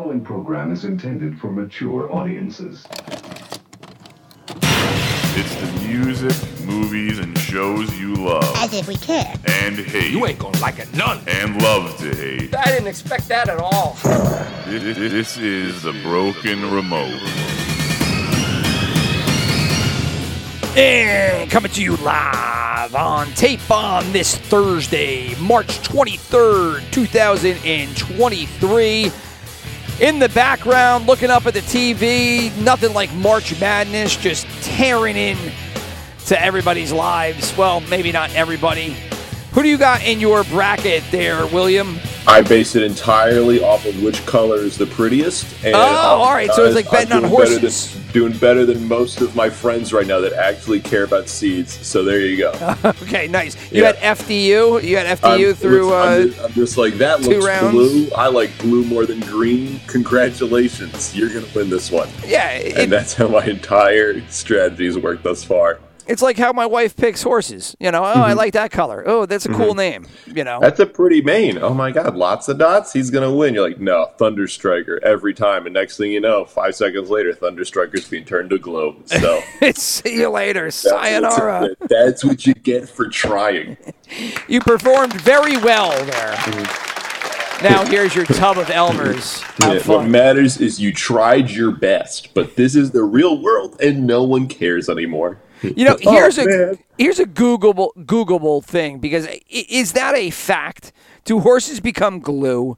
following program is intended for mature audiences. It's the music, movies, and shows you love As if we care. and hate You ain't gonna like it none. and love to hate. I didn't expect that at all. This, this is the Broken Remote. And coming to you live on tape on this Thursday, March 23rd, 2023. In the background, looking up at the TV, nothing like March Madness just tearing in to everybody's lives. Well, maybe not everybody. Who do you got in your bracket there, William? I base it entirely off of which color is the prettiest. And Oh, all right, so it's like betting on doing better horses. than- doing better than most of my friends right now that actually care about seeds. So there you go. Okay, nice. You Yeah. had FDU. You had FDU I'm, through. I'm, Uh, just, I'm just like that looks rounds. blue. I like blue more than green. Congratulations, you're gonna win this one. yeah, it- And that's how my entire strategy has worked thus far. It's like how my wife picks horses. You know, oh, Mm-hmm. I like that color. Oh, that's a cool name. You know, That's a pretty mane. Oh my god, lots of dots. He's gonna win. You're like, no, Thunder Striker every time. And next thing you know, five seconds later, Thunder Striker's being turned to glow. So see you later, that's sayonara. what- That's what you get for trying. You performed very well there. Mm-hmm. Now here's your tub of Elmers. Yeah, what matters is you tried your best, but this is the real world, and no one cares anymore. You know, Oh, here's a man. here's a Googleable Googleable thing because is that a fact? Do horses become glue?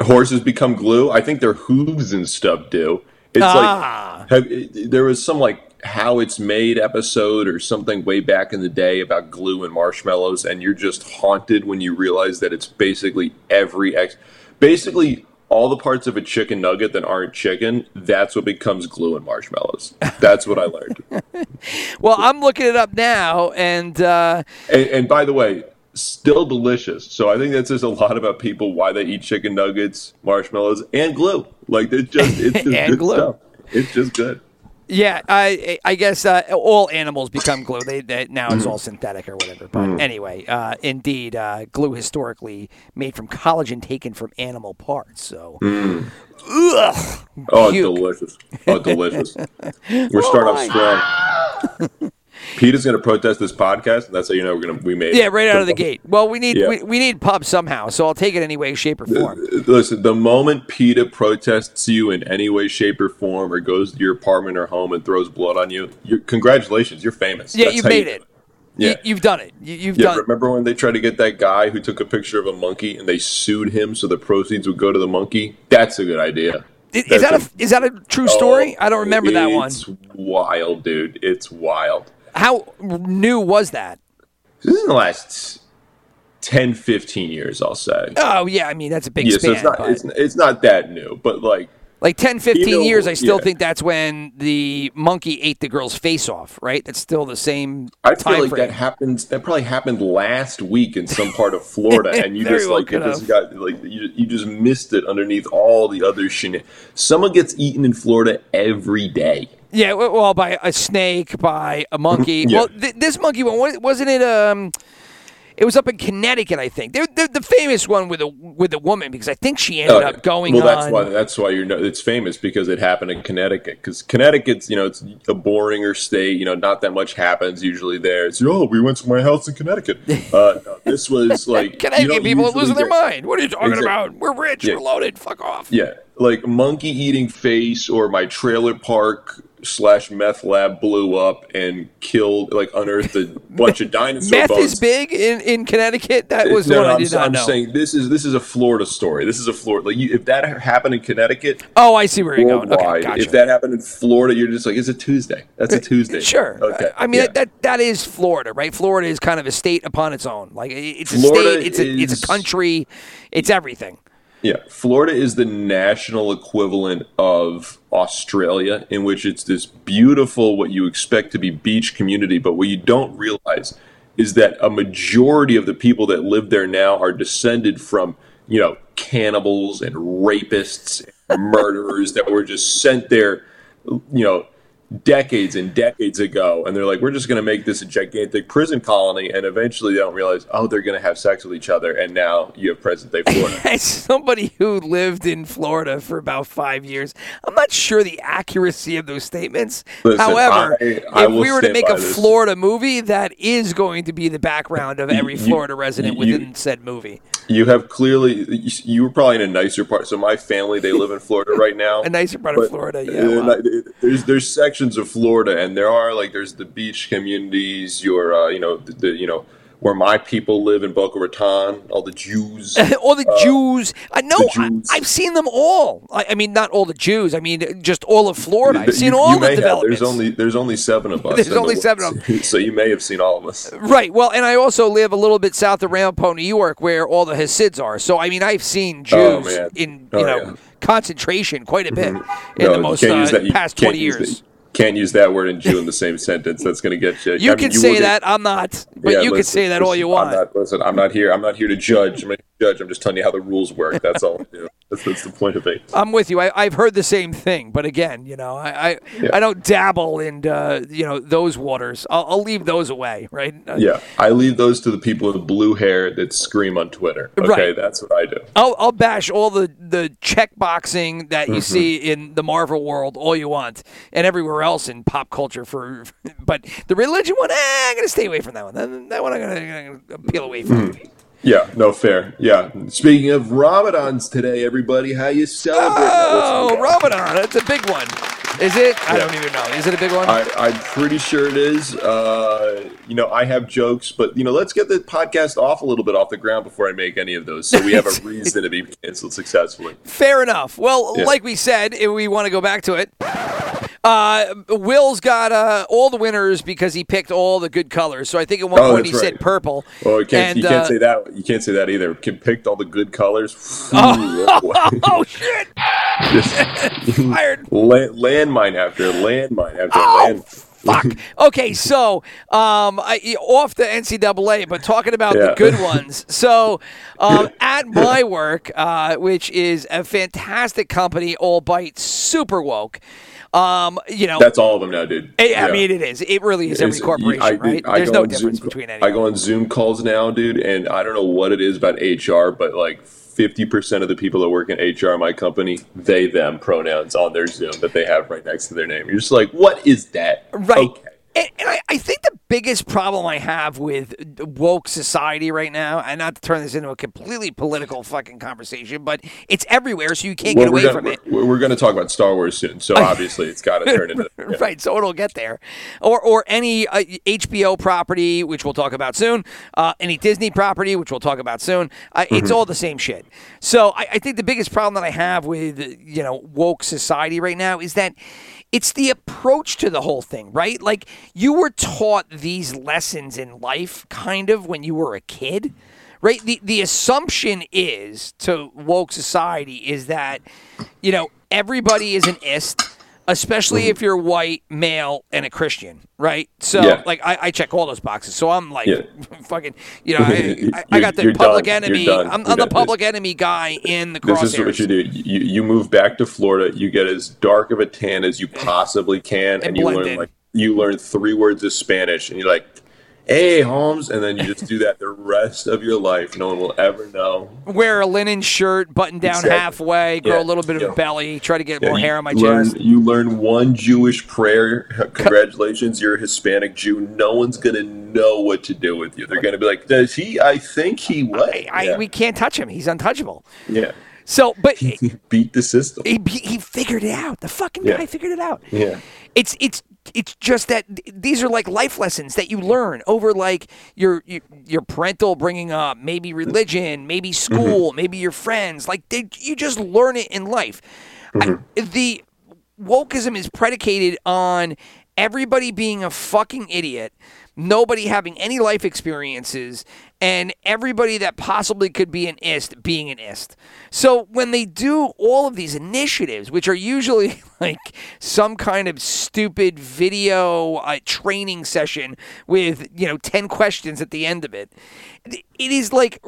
horses become glue. I think their hooves and stuff do. It's Ah. like have, there was some like how it's made episode or something way back in the day about glue and marshmallows, and you're just haunted when you realize that it's basically every ex, basically all the parts of a chicken nugget that aren't chicken. That's what becomes glue and marshmallows. That's what I learned. Well, I'm looking it up now, and uh, And, and by the way, still delicious. So I think that says a lot about people why they eat chicken nuggets, marshmallows, and glue. Like it's just it's just And good glue. stuff. It's just good. Yeah, I I guess uh, all animals become glue. They, they now it's all synthetic or whatever. But anyway, uh, indeed, uh, glue historically made from collagen taken from animal parts. So, Mm. ugh, Oh, puke. delicious. Oh, delicious. We're starting off strong. PETA's going to protest this podcast, and that's how you know we're going to we made. It. Yeah, right out of the gate. Well, we need Yeah. we, we need pub somehow, so I'll take it any way, shape, or uh, form. Uh, listen, the moment Peter protests you in any way, shape, or form, or goes to your apartment or home and throws blood on you, you're, congratulations, you're famous. Yeah, That's you've how made you- it. Yeah. You, you've done it. You, you've Yeah, done. remember when they tried to get that guy who took a picture of a monkey and they sued him so the proceeds would go to the monkey? That's a good idea. Is, is that a, is that a true story? Oh, I don't remember that one. It's wild, dude. It's wild. How new was that? This is in the last 10, 15 years, I'll say. Oh yeah, I mean that's a big yeah, span. so it's not but it's, it's not that new, but like like 10, 15 You know, years, I still yeah. think that's when the monkey ate the girl's face off. Right? That's still the same I feel like frame. that happens. That probably happened last week in some part of Florida, and you just like you just got like you, you just missed it underneath all the other shenanigans. Someone gets eaten in Florida every day. Yeah, well, by a snake, by a monkey. Yeah. Well, th- this monkey one wasn't it? Um, it was up in Connecticut, I think. They're, they're the famous one with a with a woman because I think she ended Oh, up going well, that's on. why that's why you're know it's famous because it happened in Connecticut. Because Connecticut's you know it's a boringer state. You know, not that much happens usually there. It's oh, we went to my house in Connecticut. Uh, no, this was like Connecticut people are losing their mind. What are you talking Exactly. about? We're rich. Yeah. We're loaded. Fuck off. Yeah, like monkey eating face or my trailer park slash meth lab blew up and killed like unearthed a bunch of dinosaur Meth bones. is big in, in Connecticut. That was no, one no, I I'm, did not I'm know. saying this is this is a Florida story. This is a Florida. Like you, if that happened in Connecticut, oh, I see where you're going. Okay, gotcha. if that happened in Florida, you're just like, it's a Tuesday. That's a Tuesday. Sure. Okay. I mean yeah. that, that that is Florida, right? Florida is kind of a state upon its own. Like it's a Florida state. It's a it's a country. It's everything. Yeah, Florida is the national equivalent of Australia, in which it's this beautiful, what you expect to be beach community. But what you don't realize is that a majority of the people that live there now are descended from, you know, cannibals and rapists and murderers that were just sent there, you know, decades and decades ago, and they're like, we're just going to make this a gigantic prison colony, and eventually they don't realize, oh, they're going to have sex with each other, and now you have present day Florida. As somebody who lived in Florida for about five years, I'm not sure the accuracy of those statements. Listen, However, I- I if we were to make a this. Florida movie, that is going to be the background of every You- Florida resident you- within said movie. you have clearly, you, you were probably in a nicer part. So my family, they live in Florida right now. A nicer part of Florida, yeah. uh, wow. there's there's sections of Florida, and there are like there's the beach communities. Your uh, you know the, the you know where my people live in Boca Raton, all the Jews. all the Jews. I know. Uh, Jews. I, have seen them all. I, I mean, not all the Jews. I mean, just all of Florida. I've seen You- all you the may have. developments. There's only there's only seven of us. There's in the only seven of us. So you may have seen all of us. Right. Well, and I also live a little bit south of Ramapo, New York, where all the Hasids are. So I mean, I've seen Jews Oh, in Oh, you know yeah. Mm-hmm. concentration quite a bit in No, the most uh, past twenty use years. Can't use that word and Jew in the same sentence. That's going to get you. You I mean, can will say get- that. I'm not. But Yeah, you can say that all you want. I'm not, listen, I'm not here. I'm not here to judge. I'm not here judge. I'm just telling you how the rules work. That's all. I do. That's, that's the point of it. I'm with you. I, I've heard the same thing, but again, you know, I I, Yeah. I don't dabble in uh, you know those waters. I'll, I'll leave those away, right? Uh, Yeah, I leave those to the people with blue hair that scream on Twitter. Okay, Right. that's what I do. I'll, I'll bash all the, the check boxing that Mm-hmm. you see in the Marvel world all you want and everywhere else in pop culture for but the religion one eh, I'm gonna stay away from that one that, that one I'm gonna, I'm gonna peel away from Mm-hmm. Yeah, no fair. Yeah. Speaking of Ramadans today, everybody, how you celebrating? oh Ramadan that's a big one is it I don't even know is it a big one I, I'm pretty sure it is. Uh, you know, I have jokes, but you know, let's get the podcast off a little bit off the ground before I make any of those, so we have a reason to be canceled successfully. fair enough well Yeah. like we said if we want to go back to it uh, Will's got uh, all the winners because he picked all the good colors. So I think at one Oh, point he that's said purple. Well, you can't, And, you can't uh, say that. You can't say that either. Can picked all the good colors. Ooh, Oh shit! Fired. Land, landmine after landmine after Oh, land. fuck. Okay, so um, I, off the NCAA, but talking about the good ones. So um, at my work, uh, which is a fantastic company, all bite super woke. Um, you know, That's all of them now, dude. I- I mean, it is. It really is every It's- corporation, I- right? I There's no difference Zoom- between any. I go on Zoom calls now, dude, and I don't know what it is about HR, but like fifty percent of the people that work in HR in my company, they them pronouns on their Zoom that they have right next to their name. You're just like, what is that? Right. Okay. And, and I, I think the biggest problem I have with woke society right now, and not to turn this into a completely political fucking conversation, but it's everywhere, so you can't Well, get away gonna, from it. We're, we're going to talk about Star Wars soon, so obviously it's got to turn into yeah. Right, so it'll get there, or or any uh, HBO property, which we'll talk about soon, uh, any Disney property, which we'll talk about soon. Uh, It's Mm-hmm. all the same shit. So I, I think the biggest problem that I have with you know woke society right now is that it's the approach to the whole thing, right? Like you were taught these lessons in life, kind of when you were a kid. Right, the the assumption is to woke society is that, you know, everybody is an ist, especially mm-hmm. if you're white, male, and a Christian, right? So, Yeah. like, I, I check all those boxes. So I'm like, Yeah. fucking, you know, I, I, I got the public done. enemy. I'm, I'm the public enemy guy in the This is what you do. You, you move back to Florida. You get as dark of a tan as you eh. possibly can, and, And you learn like you learn three words of Spanish, and you're like, "Hey, Holmes," and then you just do that the rest of your life. No one will ever know. Wear a linen shirt, button down Exactly. halfway, grow Yeah. a little bit of Yeah. belly, try to get Yeah, more hair on my learn, chest. You learn one Jewish prayer. Congratulations, you're a Hispanic Jew. No one's gonna know what to do with you. They're gonna be like, "Does he? I think he was." I, I, yeah. We can't touch him. He's untouchable. yeah. So, but he, Beat the system. he, he figured it out. The fucking guy figured it out. Yeah. It's it's it's just that these are like life lessons that you learn over like your your, your parental bringing up, maybe religion, maybe mm-hmm. school, maybe your friends. Like they, you just learn it in life. I, mm-hmm. the wokeism is predicated on everybody being a fucking idiot, nobody having any life experiences, and everybody that possibly could be an ist being an ist. So when they do all of these initiatives, which are usually like some kind of stupid video uh, training session with you know ten questions at the end of it, it is like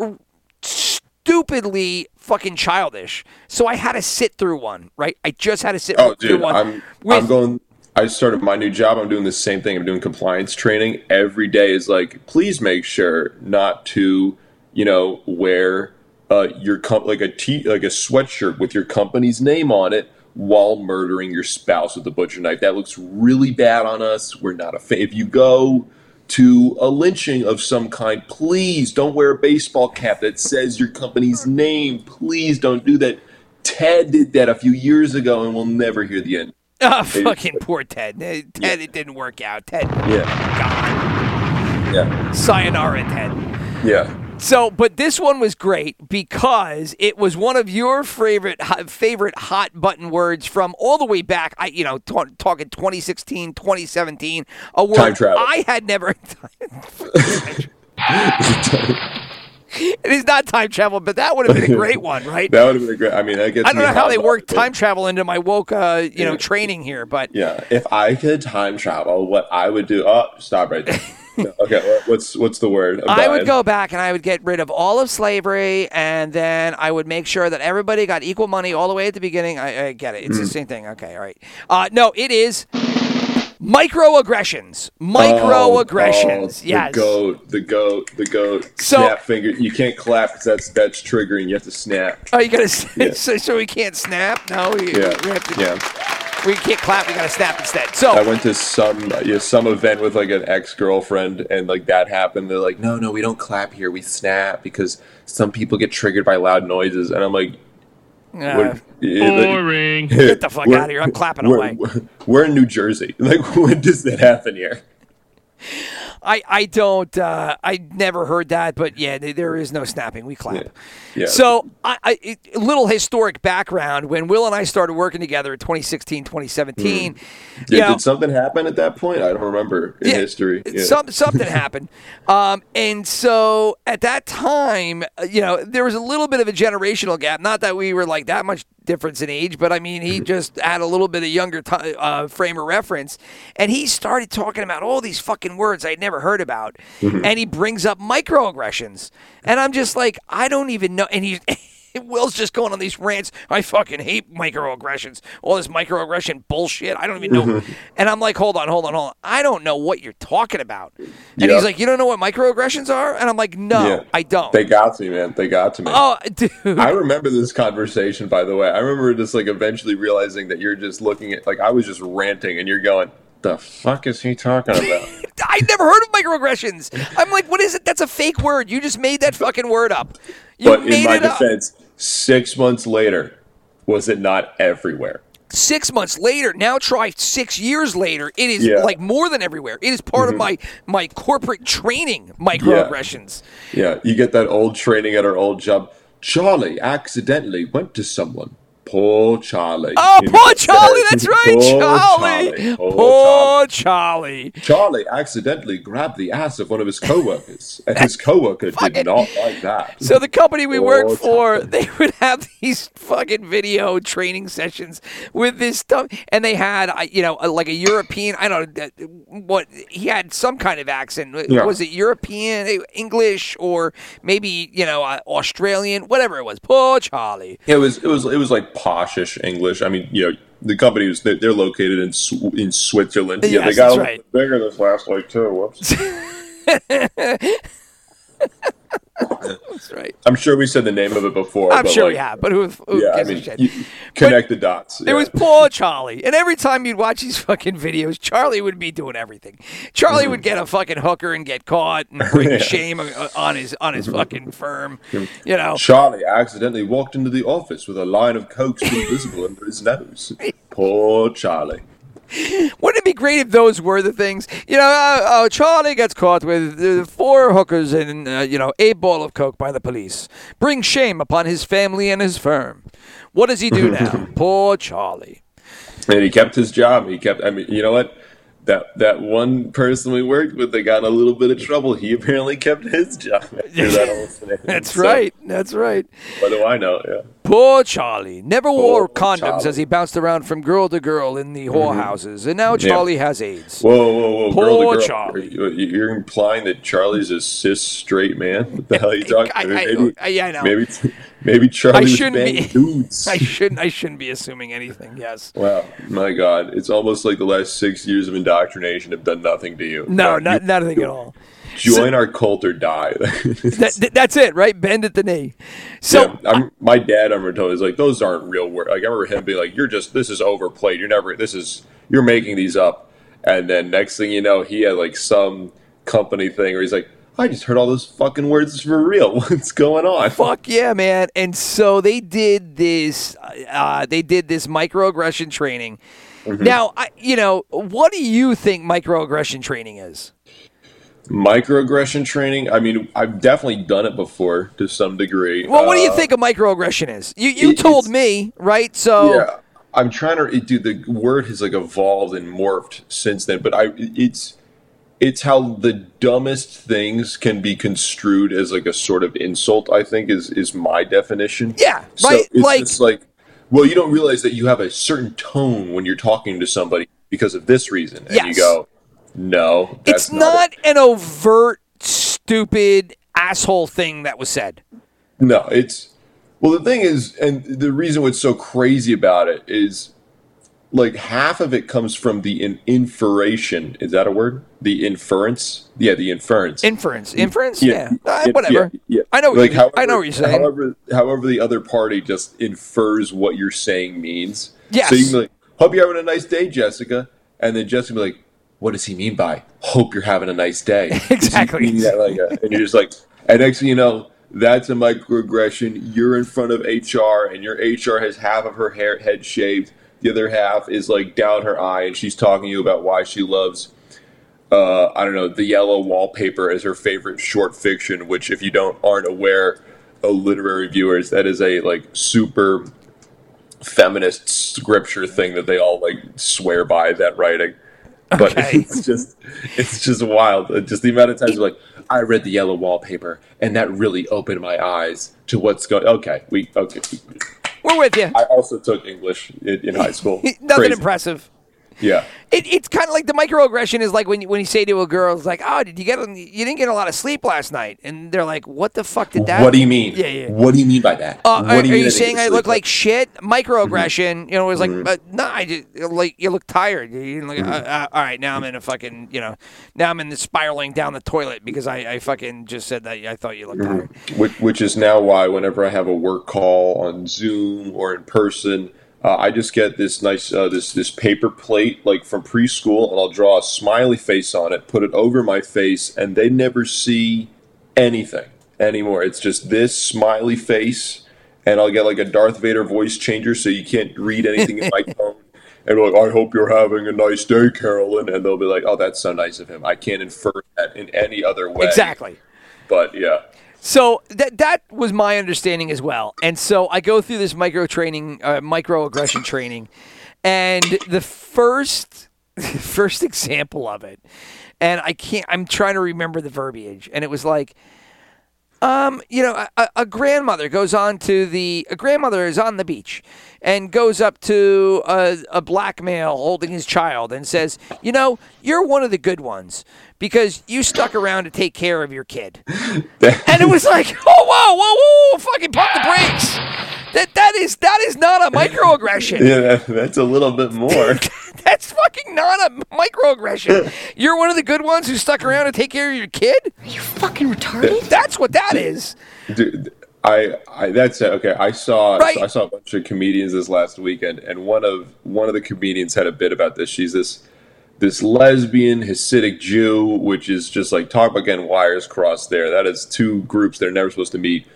stupidly fucking childish. So I had to sit through one, right? I just had to sit Oh, through dude, one. I'm with, I'm going I started my new job. I'm doing the same thing. I'm doing compliance training every day. Is like, please make sure not to, you know, wear uh, your com- like a t like a sweatshirt with your company's name on it while murdering your spouse with a butcher knife. That looks really bad on us. We're not a fan. If you go to a lynching of some kind, please don't wear a baseball cap that says your company's name. Please don't do that. Ted did that a few years ago, and we'll never hear the end. Oh, fucking poor Ted. Eh, Ted, it didn't work out. Ted, Yeah, gone. yeah, Sayonara, Ted. yeah. So, but this one was great because it was one of your favorite favorite hot button words from all the way back. I, you know, ta- talking 2016, 2017. A word. I had never. it is not time travel, but that would have been a great one, right? That would have been a great. I mean, I guess I don't know how they work time travel into my woke, uh, you know, training here, but Yeah, if I could time travel, what I would do? Oh, stop right there. Okay, what's what's the word? I'm I would go back and I would get rid of all of slavery, and then I would make sure that everybody got equal money all the way at the beginning. I, I get it; it's Hmm. the same thing. Okay, all right. Uh, no, it is microaggressions. Microaggressions. Oh, yes. The goat, the goat, the goat. So- snap finger. You can't clap because that's that's triggering. You have to snap. Oh, you gotta Yeah. so, so we can't snap? No, we, Yeah, we have to. yeah. We can't clap. We gotta snap instead. So I went to some yeah, some event with like an ex girlfriend, and like that happened. They're like, no, no, we don't clap here. We snap because some people get triggered by loud noises. And I'm like, uh, what- Boring. get the fuck out of here! I'm clapping we're, away. we're- We're in New Jersey. Like, when does that happen here? I I don't. Uh, I never heard that, but yeah, there is no snapping. We clap. Yeah. Yeah. So, I, I, a little historic background. When Will and I started working together in 2016, 2017, Did, you know, did something happen at that point? I don't remember in yeah, history. Yeah. Some, something happened. Um, and so at that time, uh, you know, there was a little bit of a generational gap. Not that we were like that much difference in age, but I mean, he Mm-hmm. just had a little bit of younger ti uh, frame of reference. And he started talking about all these fucking words I'd never heard about. Mm-hmm. And he brings up microaggressions. And I'm just like, I don't even know. And he's. Will's just going on these rants. I fucking hate microaggressions. All this microaggression bullshit. I don't even know. Mm-hmm. and I'm like, hold on, hold on, hold on. I don't know what you're talking about. And Yeah. he's like, you don't know what microaggressions are? And I'm like, no, Yeah. I don't. They got to me, man. They got to me. oh, dude. I remember this conversation, by the way. I remember just like eventually realizing that you're just looking at, like, I was just ranting and you're going, the fuck is he talking about? I never heard of microaggressions. I'm like, what is it? That's a fake word. You just made that fucking word up. You but made in my it up. defense, six months later, was it not everywhere? Six months later, now try six years later. It is Yeah. Mm-hmm. like more than everywhere. It is part of my my corporate training. Microaggressions. Yeah, you get that old training at our old job. Charlie accidentally went to someone. Poor Charlie. Oh, You know, poor Charlie. That's right, Poor Charlie. Poor Poor Charlie. Charlie accidentally grabbed the ass of one of his coworkers, and his coworker did not like that. So the company we work for, Charlie. they would have these fucking video training sessions with this stuff, and they had, you know, like a European. I don't know uh, what he had some kind of accent. Yeah. Was it European, uh, English, or maybe you know uh, Australian, whatever it was. Poor Charlie. It was it was it was like poshish English. I mean, you know, the company was they're, they're located in Sw- in Switzerland. yeah, Yes, they got a little bit bigger this last week too. Whoops. That's right. I'm sure we said the name of it before. I'm but sure like, we have, but who, who Yeah, I mean, a shit? you connect the dots. It was poor Charlie. And every time you'd watch these fucking videos, Charlie would be doing everything. Charlie would mm-hmm. get a fucking hooker and get caught and bring Yeah. shame on his on his mm-hmm. fucking firm. Mm-hmm. You know. Charlie accidentally walked into the office with a line of coke still visible under his nose. Poor Charlie. Wouldn't it be great if those were the things? You know, uh, uh, Charlie gets caught with uh, four hookers and, uh, you know, a ball of coke by the police. Bring shame upon his family and his firm. What does he do now? Poor Charlie. And he kept his job. He kept. I mean, you know what? That that one person we worked with, they got in a little bit of trouble. He apparently kept his job. after that whole scenario. That's So, right. That's right. What do I know? Yeah. Poor Charlie never wore condoms Charlie. as he bounced around from girl to girl in the mm-hmm. whorehouses, and now Charlie has AIDS. Whoa, whoa, whoa! Poor girl girl. Charlie. You- You're implying that Charlie's a cis straight man? What the hell are you talking I- about? I- maybe, I- yeah, I know. Maybe, Maybe Charlie I was shouldn't be- dudes. I shouldn't. I shouldn't be assuming anything. Yes. Wow, my God! It's almost like the last six years of indoctrination have done nothing to you. No, you not nothing at all. Join our cult or die. That, that's it, right? Bend at the knee. So yeah, I'm, my dad, I remember told he's like, those aren't real words. Like I remember him being like, "You're just this is overplayed. You're never this is you're making these up." And then next thing you know, he had like some company thing where he's like, "I just heard all those fucking words for real. What's going on?" Fuck yeah, man! And so they did this. Uh, they did this microaggression training. Mm-hmm. Now, I, you know, what do you think microaggression training is? Microaggression training. I mean, I've definitely done it before to some degree. Well, what do you Uh, think a microaggression is? You you told me, right? So Yeah, I'm trying to. It, dude, the word has like evolved and morphed since then. But I, it's, it's how the dumbest things can be construed as like a sort of insult. I think is is my definition. Yeah, So right, it's like- just like, well, you don't realize that you have a certain tone when you're talking to somebody because of this reason, and you go, no, that's it's not it." an overt, stupid asshole thing that was said. No, it's well. The thing is, and the reason what's so crazy about it is, like half of it comes from the in- inferation. Is that a word? The inference? Yeah, the inference. Inference, inference, yeah, Uh, whatever. yeah, yeah. I know. What Like, you, I know what you're saying. However, however, the other party just infers what you're saying means. Yes. So you can be like, "Hope you're having a nice day, Jessica," and then Jessica be like, "What does he mean by hope you're having a nice day?" Exactly. like a- and you're just like, and next thing you know, that's a microaggression. You're in front of HR, and your HR has half of her hair head shaved. The other half is like down her eye, and she's talking to you about why she loves uh, I don't know, the yellow wallpaper as her favorite short fiction, which if you don't aren't aware, uh, literary viewers, that is a like super feminist scripture thing that they all like swear by that writing. But Okay. it's just it's just wild. Just the amount of times you're like I read the yellow wallpaper and that really opened my eyes to what's going. Okay, we okay. We're with you. I also took English in, in high school. Nothing Crazy. impressive. Yeah. It, it's kind of like the microaggression is like when you, when you say to a girl, it's like, "Oh, did you get you didn't get a lot of sleep last night?" And they're like, "What the fuck did that?" What do you mean? Yeah, yeah. What do you mean by that? Uh, what are, do are mean you saying I look like shit? Microaggression, you know, it was like, Mhm. uh, no, I just like you look tired. You look, Mm-hmm. uh, uh, all right, now I'm in a fucking, you know, now I'm in the spiraling down the toilet because I, I fucking just said that I thought you looked Mm-hmm. tired. which, which is now why whenever I have a work call on Zoom or in person, uh, I just get this nice uh, this this paper plate like from preschool, and I'll draw a smiley face on it, put it over my face, and they never see anything anymore. It's just this smiley face, and I'll get like a Darth Vader voice changer, so you can't read anything in my tone. And like, I hope you're having a nice day, Carolyn. And they'll be like, Oh, that's so nice of him. I can't infer that in any other way. Exactly. But yeah. So that that was my understanding as well. And so I go through this micro training, uh, microaggression training, and the first first example of it, and I can't. I'm trying to remember the verbiage, and it was like. Um, you know, a, a grandmother goes on to the a grandmother is on the beach and goes up to a, a black male holding his child and says, "You know, you're one of the good ones because you stuck around to take care of your kid." and it was like, "Oh, whoa, whoa, whoa, fucking pump the brakes!" That that is that is not a microaggression. Yeah, that's a little bit more. That's fucking not a microaggression. You're one of the good ones who stuck around to take care of your kid. Are you fucking retarded? That's what that is. Dude, I, I that's it. Okay, I saw Right. I saw a bunch of comedians this last weekend, and one of one of the comedians had a bit about this. She's this this lesbian Hasidic Jew, which is just like talk about getting wires crossed. There, that is two groups they're never supposed to meet.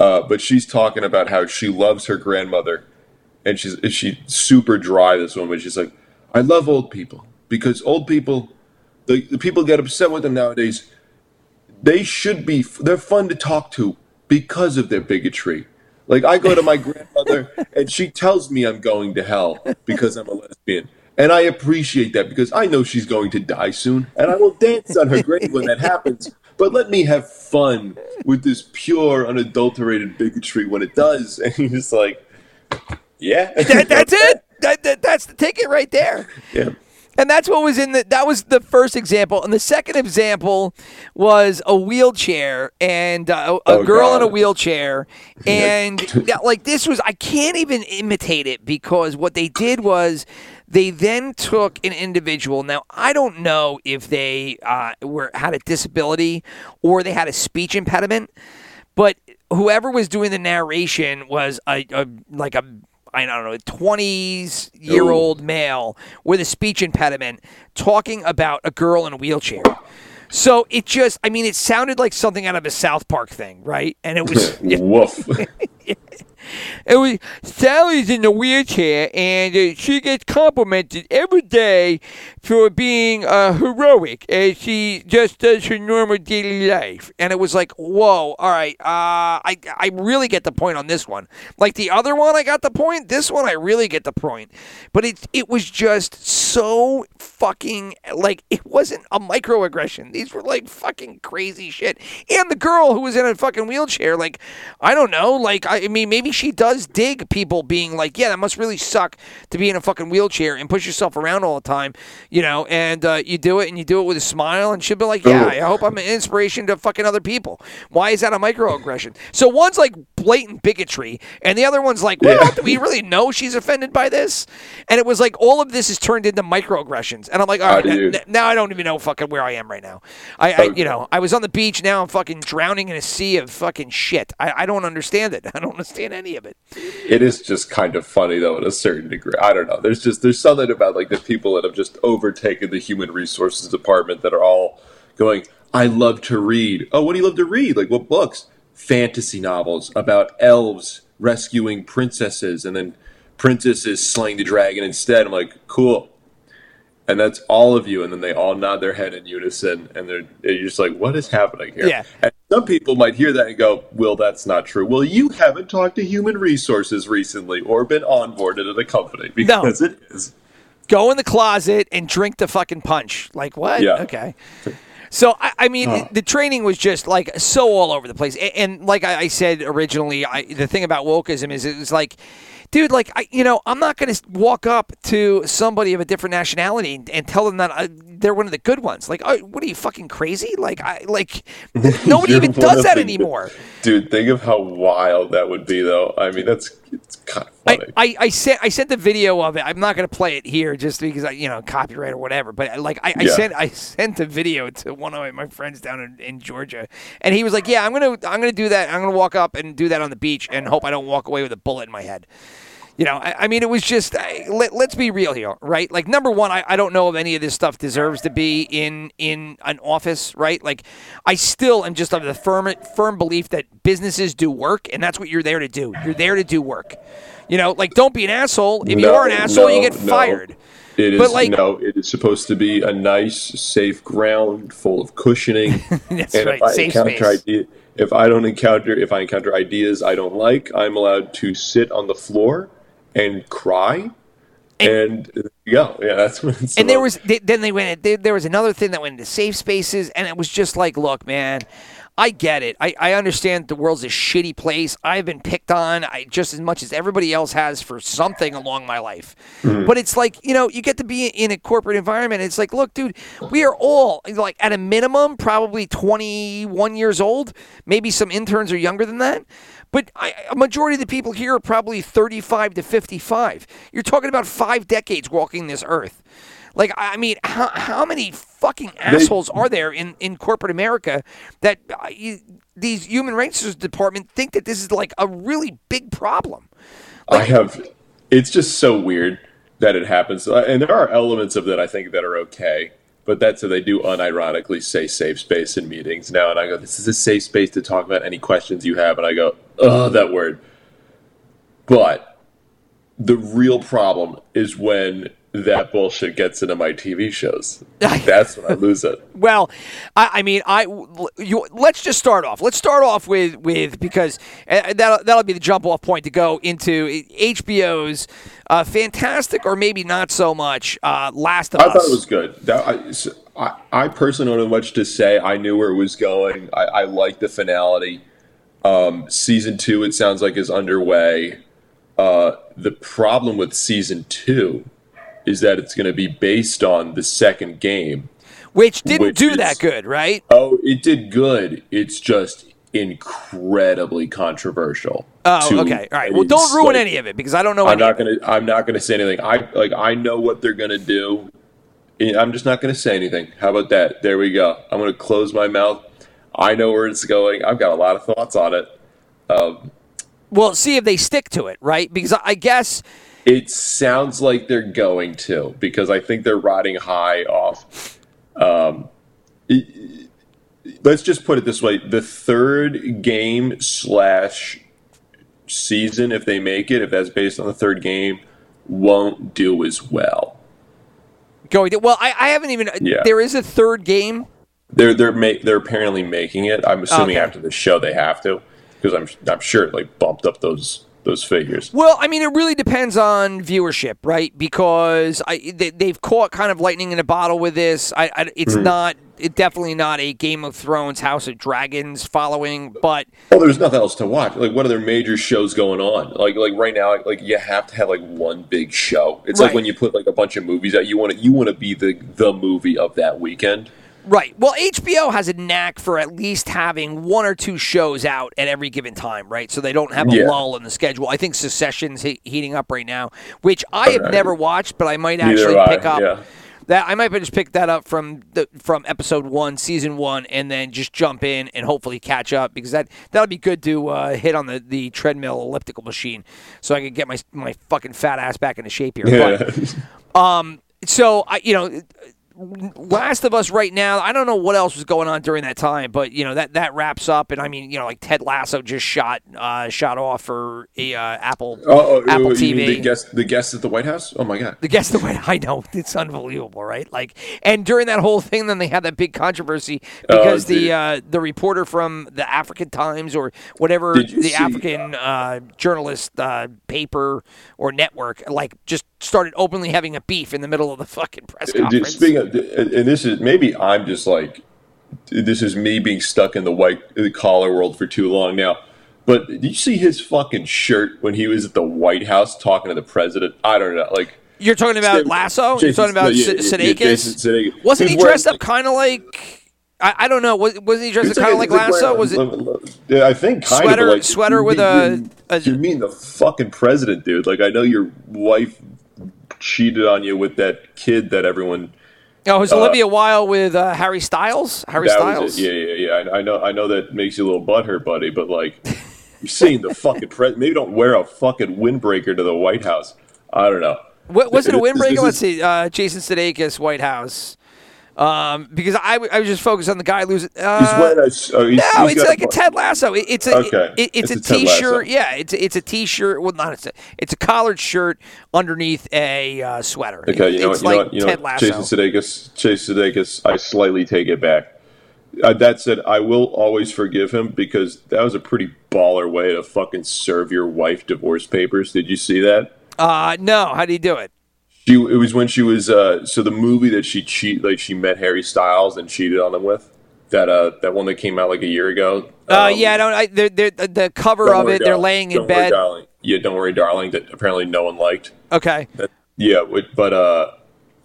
Uh, but she's talking about how she loves her grandmother, and she's she's super dry. This woman, she's like, I love old people because old people, the, the people get upset with them nowadays. They should be. They're fun to talk to because of their bigotry. Like I go to my grandmother, and she tells me I'm going to hell because I'm a lesbian. And I appreciate that because I know she's going to die soon, and I will dance on her grave when that happens. But let me have fun with this pure, unadulterated bigotry when it does. And you're just like, yeah, That, that's it. That, that, that's the ticket right there. yeah. And that's what was in the. That was the first example, and the second example was a wheelchair and uh, a, Oh, girl in a wheelchair, and yeah, like this was. I can't even imitate it because what they did was they then took an individual. Now I don't know if they uh, were had a disability or they had a speech impediment, but whoever was doing the narration was a, a like a I don't know, twenties year old male with a speech impediment talking about a girl in a wheelchair. So it just, I mean, it sounded like something out of a South Park thing, right? And it was, Woof. it was Sally's in the wheelchair, and uh, she gets complimented every day for being uh, heroic as she just does her normal daily life. And it was like, whoa, all right, uh, I I really get the point on this one. Like the other one, I got the point. This one, I really get the point. But it it was just so fucking like it wasn't a microaggression. These were like fucking crazy shit. And the girl who was in a fucking wheelchair, like I don't know, like I, I mean maybe she does dig people being like, yeah, that must really suck to be in a fucking wheelchair and push yourself around all the time, you know. And uh, you do it and you do it with a smile, and she'll be like, yeah, I hope I'm an inspiration to fucking other people. Why is that a microaggression? So one's like blatant bigotry, and the other one's like, well, Yeah. do we really know she's offended by this? And it was like all of this is turned into microaggressions, and I'm like, all How right, n- n- now I don't even know fucking where I am right now. I, I, you know, I was on the beach. Now I'm fucking drowning in a sea of fucking shit. I, I don't understand it. I don't understand any of it. it is just kind of funny though, in a certain degree. I don't know. There's just there's something about like the people that have just overtaken the human resources department that are all going. I love to read. Oh, what do you love to read? Like what books? Fantasy novels about elves rescuing princesses, and then princesses slaying the dragon instead. I'm like, cool. And that's all of you, and then they all nod their head in unison, and they're you're just like, "What is happening here?" Yeah. And some people might hear that and go, "Well, that's not true." Well, you haven't talked to human resources recently, or been onboarded at a company because it is. Go in the closet and drink the fucking punch. Like what? Yeah. Okay. So I, I mean, the, the training was just like so all over the place, A- and, like I, I said originally, I, the thing about wokeism is it was like, dude, like I, you know, I'm not going to walk up to somebody of a different nationality and, and tell them that I, they're one of the good ones. Like, oh, what are you fucking crazy? Like, I like nobody even does that the- anymore. Dude, think of how wild that would be, though. I mean, that's it's kind of I, funny. I, I sent I sent the video of it. I'm not going to play it here just because I you know copyright or whatever. But uh, like I, I Yeah. sent I sent the video to one of my, my friends down in, in Georgia, and he was like, "Yeah, I'm gonna I'm gonna do that. I'm gonna walk up and do that on the beach and hope I don't walk away with a bullet in my head." You know, I, I mean, it was just I, let, let's be real here, right? Like, number one, I, I don't know if any of this stuff deserves to be in in an office, right? Like, I still am just of the firm firm belief that businesses do work, and that's what you're there to do. You're there to do work. You know, like, don't be an asshole. If you are an asshole, you no, get no. fired. It is But, like- no. It is supposed to be a nice, safe ground full of cushioning. That's and right, if I safe encounter space. idea, if I don't encounter, if I encounter ideas I don't like, I'm allowed to sit on the floor and cry. And, yeah, yeah, that's what it's And there was th- then they went. There, there was another thing that went into safe spaces, and it was just like, look, man, I get it. I, I understand the world's a shitty place. I've been picked on I, just as much as everybody else has for something along my life. Mm-hmm. But it's like you know, you get to be in a corporate environment. It's like, look, dude, we are all like at a minimum probably 21 years old. Maybe some interns are younger than that. But I, a majority of the people here are probably 35 to 55. You're talking about five decades walking this earth. Like, I mean, how, how many fucking assholes are there in, in corporate America that uh, you, these human resources department think that this is like a really big problem? I have. It's just so weird that it happens, Uh, and there are elements of that I think that are okay. But that's so they do unironically say safe space in meetings now, and I go, "This is a safe space to talk about any questions you have," and I go, "Oh, that word." But the real problem is when that bullshit gets into my TV shows. That's when I lose it. Well, I, I mean, I you, let's just start off. Let's start off with with because uh, that'll that'll be the jump off point to go into HBO's uh, fantastic or maybe not so much uh, Last of I Us. thought it was good. That, I, I, I personally don't have much to say. I knew where it was going. I, I like the finality. Um, season two, it sounds like, is underway. Uh, the problem with season two is that it's going to be based on the second game. Which didn't Which do is- that good, right? Oh, it did good. It's just incredibly controversial. Oh, to- okay. All right. Well, don't ruin like- any of it because I don't know I'm not gonna. I'm not gonna say anything. I like. I know what they're gonna do. I'm just not gonna say anything. How about that? There we go. I'm gonna close my mouth. I know where it's going. I've got a lot of thoughts on it. Um, well, see if they stick to it, right? Because I guess It sounds like they're going to because I think they're riding high off. Um, it- let's just put it this way: the third game slash season, if they make it, if that's based on the third game, won't do as well. going. To, well, I, I haven't even. Yeah. There is a third game. They're they're ma- they're apparently making it. I'm assuming Okay. after the show they have to because I'm I'm sure it like bumped up those those figures. Well, I mean, it really depends on viewership, right? Because I they, they've caught kind of lightning in a bottle with this. I, I it's Hmm. not. It definitely not a Game of Thrones, House of Dragons following, but Well, there's nothing else to watch. Like, what are their major shows going on? Like, like right now, like you have to have like one big show. It's Right. like when you put like a bunch of movies out. You want to you want to be the the movie of that weekend. Right. Well, HBO has a knack for at least having one or two shows out at every given time, right? So they don't have a Yeah. lull in the schedule. I think Succession's he- heating up right now, which I have never watched, but I might Neither actually I, pick up. yeah. That I might just pick that up from the from episode one, season one, and then just jump in and hopefully catch up because that that'll be good to uh, hit on the, the treadmill elliptical machine, so I can get my my fucking fat ass back into shape here. But, Yeah. so I, you know, Last of Us right now. I don't know what else was going on during that time, but you know that that wraps up. And I mean, you know, like Ted Lasso just shot uh, shot off for a, uh, Apple oh, oh, Apple TV. the guest the guest at the White House? Oh my god. The guest the way I know it's unbelievable, right? Like, and during that whole thing, then they had that big controversy because the uh, the reporter from the African Times or whatever the see- African uh, journalist uh, paper or network like just started openly having a beef in the middle of the fucking press Uh, conference. Speaking of, and this is maybe I'm just like, this is me being stuck in the white collar world for too long now. But did you see his fucking shirt when he was at the White House talking to the president? I don't know, like. You're talking about Jason- Lasso. You're talking about no, yeah, S- yeah, Sudeikis? Jason Wasn't he dressed up kind of like? I, I don't know. Was, wasn't he dressed up kind of like it's Lasso? wearing- Was it? Yeah, I think kind Sweater- of like sweater with mean- a- a- You mean the fucking president, dude? Like I know your wife cheated on you with that kid that everyone. Oh, it was Olivia Wilde with uh, Harry Styles? Harry Styles. Yeah, yeah, yeah. I, I know. I know that makes you a little butthurt, buddy. But like, you're seeing the fucking president. Maybe don't wear a fucking windbreaker to the White House. I don't know. What, was it a windbreaker? Let's see. Uh, Jason Sudeikis, White House. Um, because I, I was just focused on the guy losing. Uh, He's wearing a. Oh, he's, no, he's it's like a Ted Lasso. It, it's a Okay. it- it's, It's a a t-shirt. Yeah, it's it's a t-shirt. Well, not it's a, it's a collared shirt underneath a uh, sweater. Okay, you know it's what? You know like what? You know Ted what? Lasso. Jason Sudeikis. Jason Sudeikis. I slightly take it back. Uh, that said, I will always forgive him because that was a pretty baller way to fucking serve your wife divorce papers. Did you see that? uh, no, how do you do it? She it was when she was uh so the movie that she cheat like she met Harry Styles and cheated on him with that uh that one that came out like a year ago. Uh, Um, yeah, I don't. I, they're, they're, the cover of Worry, it, they're laying in Don't Worry, bed. darling. Yeah, don't worry, darling. That apparently no one liked. Okay. That, yeah, but uh,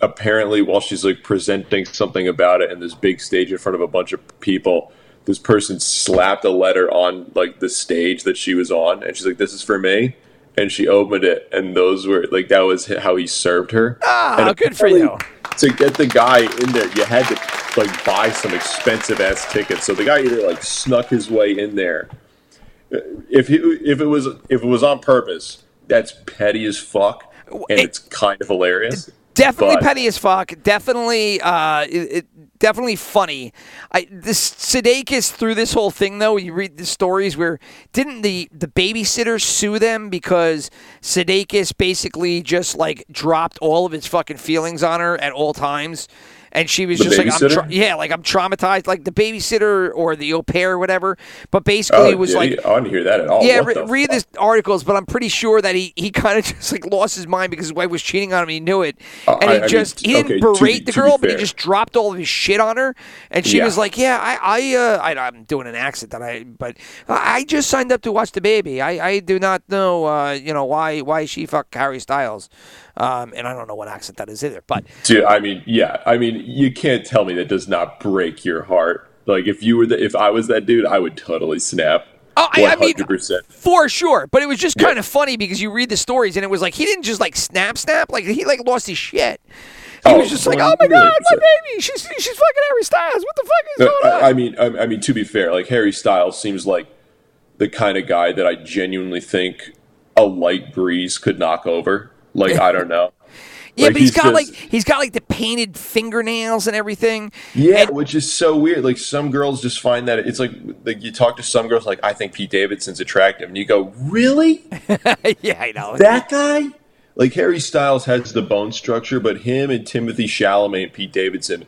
apparently while she's like presenting something about it in this big stage in front of a bunch of people, this person slapped a letter on like the stage that she was on, and she's like, "This is for me." And she opened it, and those were like that was how he served her. Ah, good for you. To get the guy in there, you had to like buy some expensive ass tickets. So the guy either like snuck his way in there. If he, if it was if it was on purpose, that's petty as fuck, and It- it's kind of hilarious. Definitely But- petty as fuck. Definitely, uh, it, it- definitely funny. I this Sudeikis through this whole thing though. You read the stories where didn't the the babysitter sue them because Sudeikis basically just like dropped all of his fucking feelings on her at all times. And she was The just like, I'm tra- yeah, like I'm traumatized, like the babysitter or the au pair or whatever. But basically, Oh, it was yeah, like. I didn't hear that at all. Yeah, re- read this articles, but I'm pretty sure that he, he kind of just like lost his mind because his wife was cheating on him. He knew it, Uh, and I- he I mean, just he didn't okay, to be- berate the girl, but he just dropped all of his shit on her, and she Yeah. was like, "Yeah, I I, uh, I I'm doing an accent that I, but I I just signed up to watch the baby. I, I do not know, uh, you know why why she fucked Harry Styles, um, and I don't know what accent that is either. But Dude, I mean, yeah, I mean, you can't tell me that does not break your heart. Like if you were the, if I was that dude, I would totally snap. Oh, I- I mean- For sure, but it was just Yeah. kind of funny because you read the stories and it was like he didn't just like snap, snap, like he like lost his shit. He Oh, was just like, "Oh my god, my baby, she's she's fucking Harry Styles. What the fuck is Uh, going on?" I I mean, I, I mean, to be fair, like Harry Styles seems like the kind of guy that I genuinely think a light breeze could knock over. Like I don't know. yeah, like, but he's he's got just- like he's got like the painted fingernails and everything. Yeah, And- which is so weird. Like some girls just find that it's like like you talk to some girls like I think Pete Davidson's attractive, and you go, really? yeah, I know. that guy? Like Harry Styles has the bone structure, but him and Timothée Chalamet and Pete Davidson,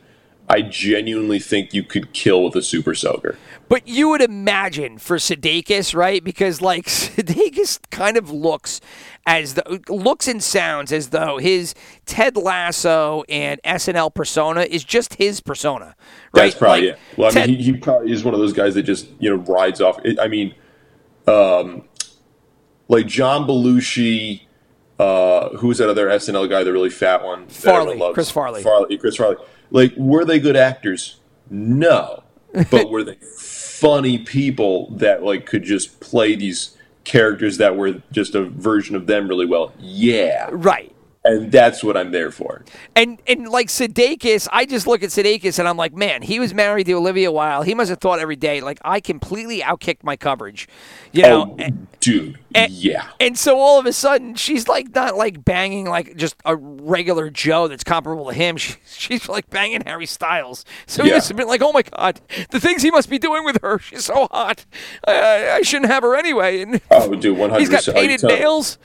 I genuinely think you could kill with a super soaker. But you would imagine for Sudeikis, right? Because like Sudeikis kind of looks as the looks and sounds as though his Ted Lasso and SNL persona is just his persona, right? That's probably Like, it. Well, I Ted- mean, he, he probably is one of those guys that just you know rides off. I mean, um, like John Belushi. Uh, who's that other SNL guy, the really fat one? Farley. Chris Farley. Farley, Chris Farley. Like, were they good actors? No, but were they funny people that like could just play these characters that were just a version of them really well? Yeah, right. And that's what I'm there for. And and like Sudeikis, I just look at Sudeikis and I'm like, man, he was married to Olivia Wilde. He must have thought every day, like, I completely outkicked my coverage, you know. oh, dude, and- yeah. And so all of a sudden, she's like not like banging like just a regular Joe that's comparable to him. She, she's like banging Harry Styles. So he must have been like, oh my god, the things he must be doing with her. She's so hot. I, I, I shouldn't have her anyway. And Oh, dude, one hundred he's got painted nails.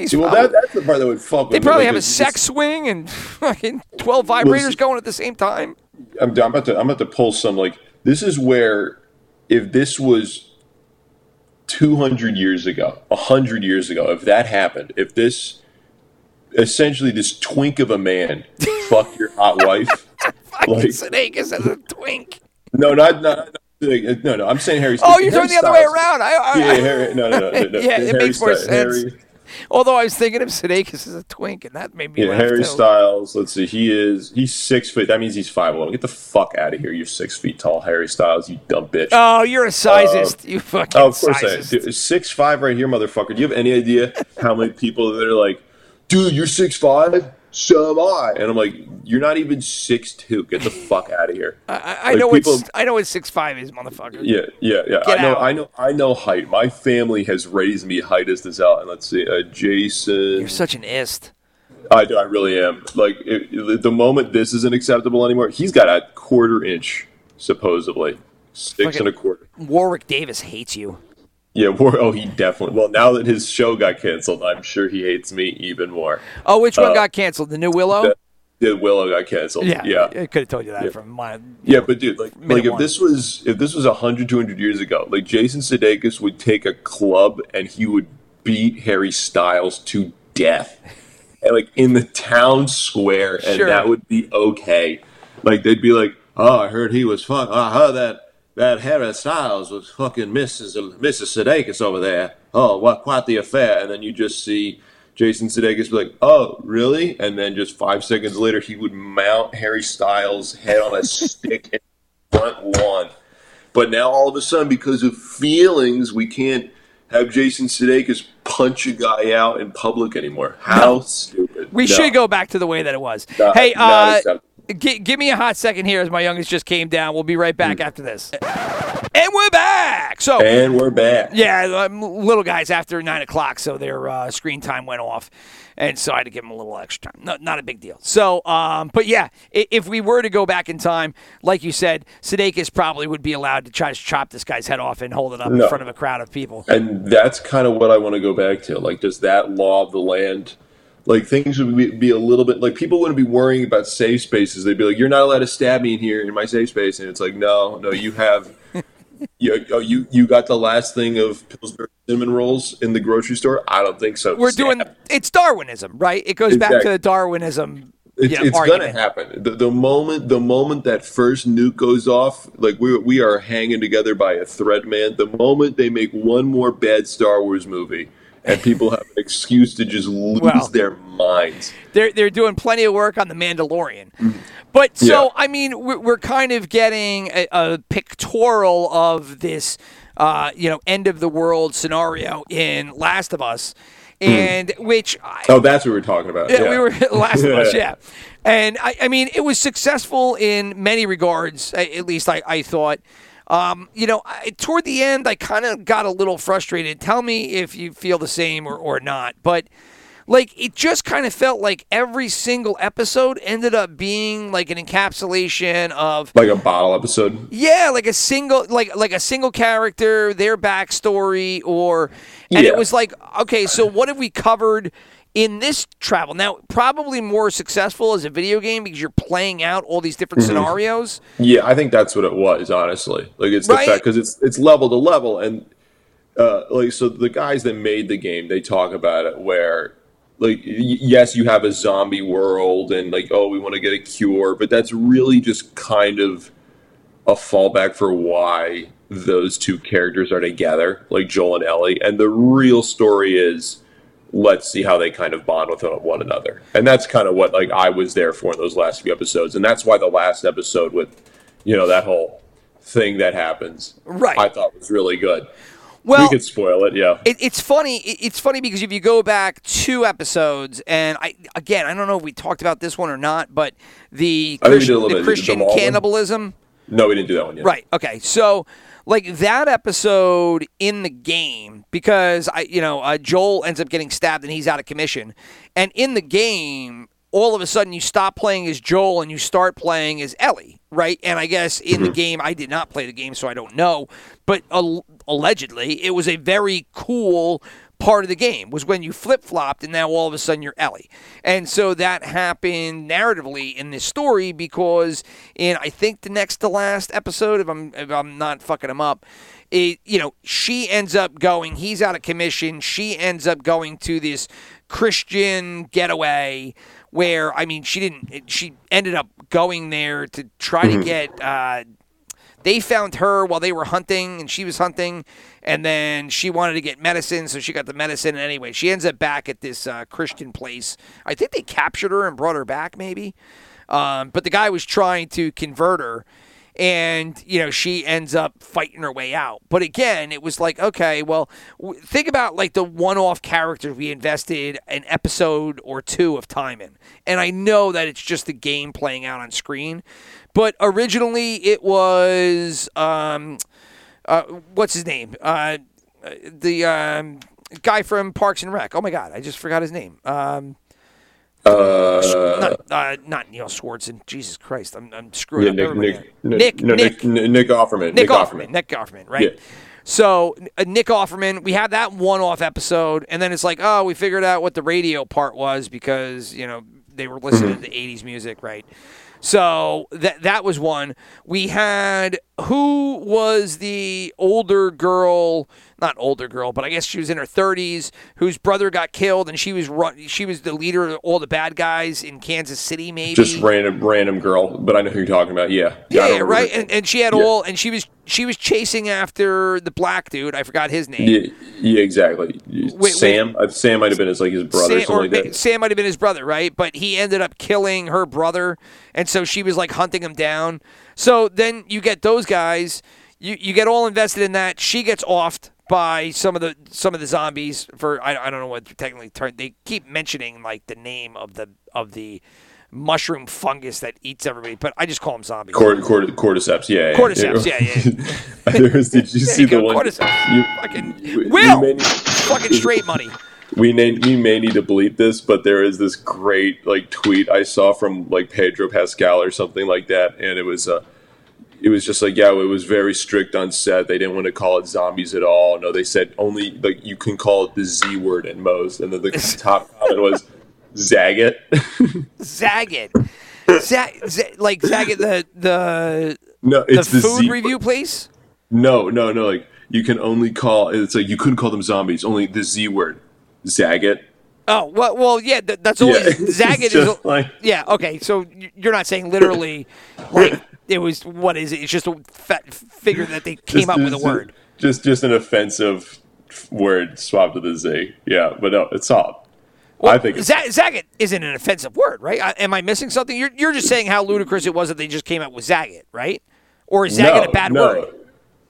He's Well, probably- that, that's the part that would fuck. they probably have a sex swing and fucking twelve vibrators see- going at the same time. I'm, I'm about to. I'm about to pull some. Like this is where, if this was 200 years ago, 100 years ago, if that happened, if this, essentially this twink of a man, fuck your hot wife. Fucking Like- Sudeikis as a twink. No, not not. no, no, I'm saying Harry. Oh, you're Harry going the other way around. I, I, Yeah, Harry. No, no, no. no. Yeah, it Harry makes more Styles- sense. Harry, Although I was thinking of Sudeikis as a twink, and that made me yeah, laugh Harry too. Styles. Let's see. He is. He's six feet. That means he's five eleven. Get the fuck out of here. You're six feet tall, Harry Styles. You dumb bitch. Oh, you're a sizist. Uh, you fucking Oh, of course I am. Dude, six five right here, motherfucker. Do you have any idea how many people that are like, dude, you're six five? So am I. And I'm like, you're not even six two. Get the fuck out of here. I, I Like, know people- it's I know what six five is, motherfucker. Yeah, yeah, yeah. Get I know, out. I know, I know height. My family has raised me height as this out. And let's see, uh, Jason. You're such an ist. I, do. I really am. Like it, the moment this isn't acceptable anymore, he's got a quarter inch supposedly, six and a quarter. Warwick Davis hates you. Yeah, War- oh, he definitely. Well, now that his show got canceled, I'm sure he hates me even more. Oh, which one Uh, got canceled? The new Willow. The, the Willow got canceled. yeah, yeah, I could have told you that from my. yeah. But dude, like, like if one. this was if this was 100, 200 years ago, like Jason Sudeikis would take a club and he would beat Harry Styles to death, and like in the town square, and Sure. that would be okay. Like they'd be like, "Oh, I heard he was fun. I heard that." That Harry Styles was fucking Mrs. Mrs. Sudeikis over there. Oh, what quite the affair! And then you just see Jason Sudeikis be like, "Oh, really?" And then just five seconds later, he would mount Harry Styles' head on a stick the front lawn. But now all of a sudden, because of feelings, we can't have Jason Sudeikis punch a guy out in public anymore. How stupid! We No. should go back to the way that it was. Not- hey, uh, gi- give me a hot second here as my youngest just came down. We'll be right back Hmm. after this. And we're back. So. And we're back. Yeah, um, little guys after nine o'clock, so their uh, screen time went off, and so I had to give them a little extra time. No, not a big deal. So, um, but yeah, if we were to go back in time, like you said, Sudeikis probably would be allowed to try to chop this guy's head off and hold it up in front of a crowd of people. And that's kind of what I want to go back to. Like, does that law of the land like things would be, be a little bit like people wouldn't be worrying about safe spaces. They'd be like, "You're not allowed to stab me in here in my safe space," and it's like, "No, no, you have." You, oh, you you got the last thing of Pillsbury cinnamon rolls in the grocery store? I don't think so. We're Stab. doing it's Darwinism, right? It goes back to the Darwinism. It's, yeah, it's gonna happen. The, the moment the moment that first nuke goes off, like we we are hanging together by a thread, man. The moment they make one more bad Star Wars movie, and people have an excuse to just lose Well. their minds. they're they're doing plenty of work on the Mandalorian. But so Mm-hmm. Yeah. I mean, we're, we're kind of getting a, a pictorial of this, uh, you know, end of the world scenario in Last of Us, and which I, Oh, that's what we're talking about. yeah, we were Last of Us, Yeah. yeah. And I, I mean, it was successful in many regards. At least I, I thought. Um, you know, I, toward the end, I kind of got a little frustrated. Tell me if you feel the same or, or not. But like, it just kind of felt like every single episode ended up being like an encapsulation of Like a bottle episode. yeah, like a single like like a single character, their backstory, or and Yeah. it was like, okay, so what have we covered in this travel? Now, probably more successful as a video game because you're playing out all these different Mm-hmm. scenarios. Yeah, I think that's what it was. Honestly, like it's Right. the fact because it's it's level to level, and uh, like so the guys that made the game they talk about it where like y- yes you have a zombie world and like oh we want to get a cure, but that's really just kind of a fallback for why those two characters are together, like Joel and Ellie, and the real story is let's see how they kind of bond with one another. And that's kind of what like I was there for in those last few episodes. And that's why the last episode with you know that whole thing that happens Right. I thought was really good. Well, we could spoil it, yeah. It, it's funny. it- It's funny because if you go back two episodes, and I again, I don't know if we talked about this one or not, but the I think we Christian, did a little the Christian mall one? cannibalism. no, we didn't do that one yet. Right. Okay. So, like that episode in the game, because I, you know, uh, Joel ends up getting stabbed and he's out of commission, and in the game, all of a sudden you stop playing as Joel and you start playing as Ellie, right? And I guess in the game, I did not play the game, so I don't know, but al- allegedly, it was a very cool part of the game was when you flip flopped and now all of a sudden you're Ellie. And so that happened narratively in this story because in I think the next to last episode, if I'm if I'm not fucking him up, it you know, she ends up going, he's out of commission, she ends up going to this Christian getaway where I mean she didn't she ended up going there to try to get uh they found her while they were hunting and she was hunting and then she wanted to get medicine so she got the medicine. And anyway she ends up back at this uh, christian place. I think they captured her and brought her back maybe. Um, but the guy was trying to convert her and you know she ends up fighting her way out. But again it was like okay well w- think about like the one-off characters we invested an episode or two of time in. And i know that it's just the game playing out on screen. But originally it was um uh, what's his name? Uh uh, the um guy from parks and rec. Oh my god i just forgot his name. Um Uh, not, uh, not Neil Swartzen. Jesus Christ, I'm, I'm screwing yeah, up Nick. Nick, Nick, no, Nick, Nick, Nick Offerman. Nick, Nick Offerman. Nick Offerman, right? Yeah. So uh, Nick Offerman, we had that one-off episode, and then it's like, oh, we figured out what the radio part was because you know they were listening Mm-hmm. to the '80s music, right? So that that was one. We had who was the older girl? Not older girl, but I guess she was in her 30s. Whose brother got killed, and she was run. She was the leader of all the bad guys in Kansas City. Maybe Just random, random girl, but I know who you're talking about. Yeah, yeah, I right. And, and she had Yeah. all, and she was she was chasing after the black dude. I forgot his name. Yeah, yeah, exactly. wait. Sam, uh, Sam might have been his like his brother, or Sam, something or like that. Sam might have been his brother, right? But he ended up killing her brother, and so she was like hunting him down. So then you get those guys. You you get all invested in that. She gets offed by some of the some of the zombies for I, I don't know what technically term. They keep mentioning like the name of the of the mushroom fungus that eats everybody, but I just call them zombies. Cord, cord, cordyceps, yeah, yeah. Cordyceps, yeah, yeah. was, did you see you the go, one? cordyceps. You, Fucking Will, need- fucking straight money. we may, we may need to bleep this, but there is this great like tweet I saw from like Pedro Pascal or something like that, and it was uh, it was just like yeah, it was very strict on set. They didn't want to call it zombies at all. No, they said only like you can call it the Z word at most, and then the top comment was Zagat. Zagat. Zag, like Zagat, the the no, the it's the, food Z- review place. No, no, no. Like you can only call. It's like you couldn't call them zombies. Only the Z word. Zagat. Oh well, well, yeah. th- That's always Yeah, Zagat is. like- yeah. Okay. So you're not saying literally, like it was. What is it? It's just a figure that they came Just- up with a word. Just, just an offensive word swapped with a Z. Yeah, but no, it's solid. Well, I think Zagat isn't an offensive word, right? I, am I missing something? You're you're just saying how ludicrous it was that they just came up with Zagat, right? Or is Zagat no, a bad no, word?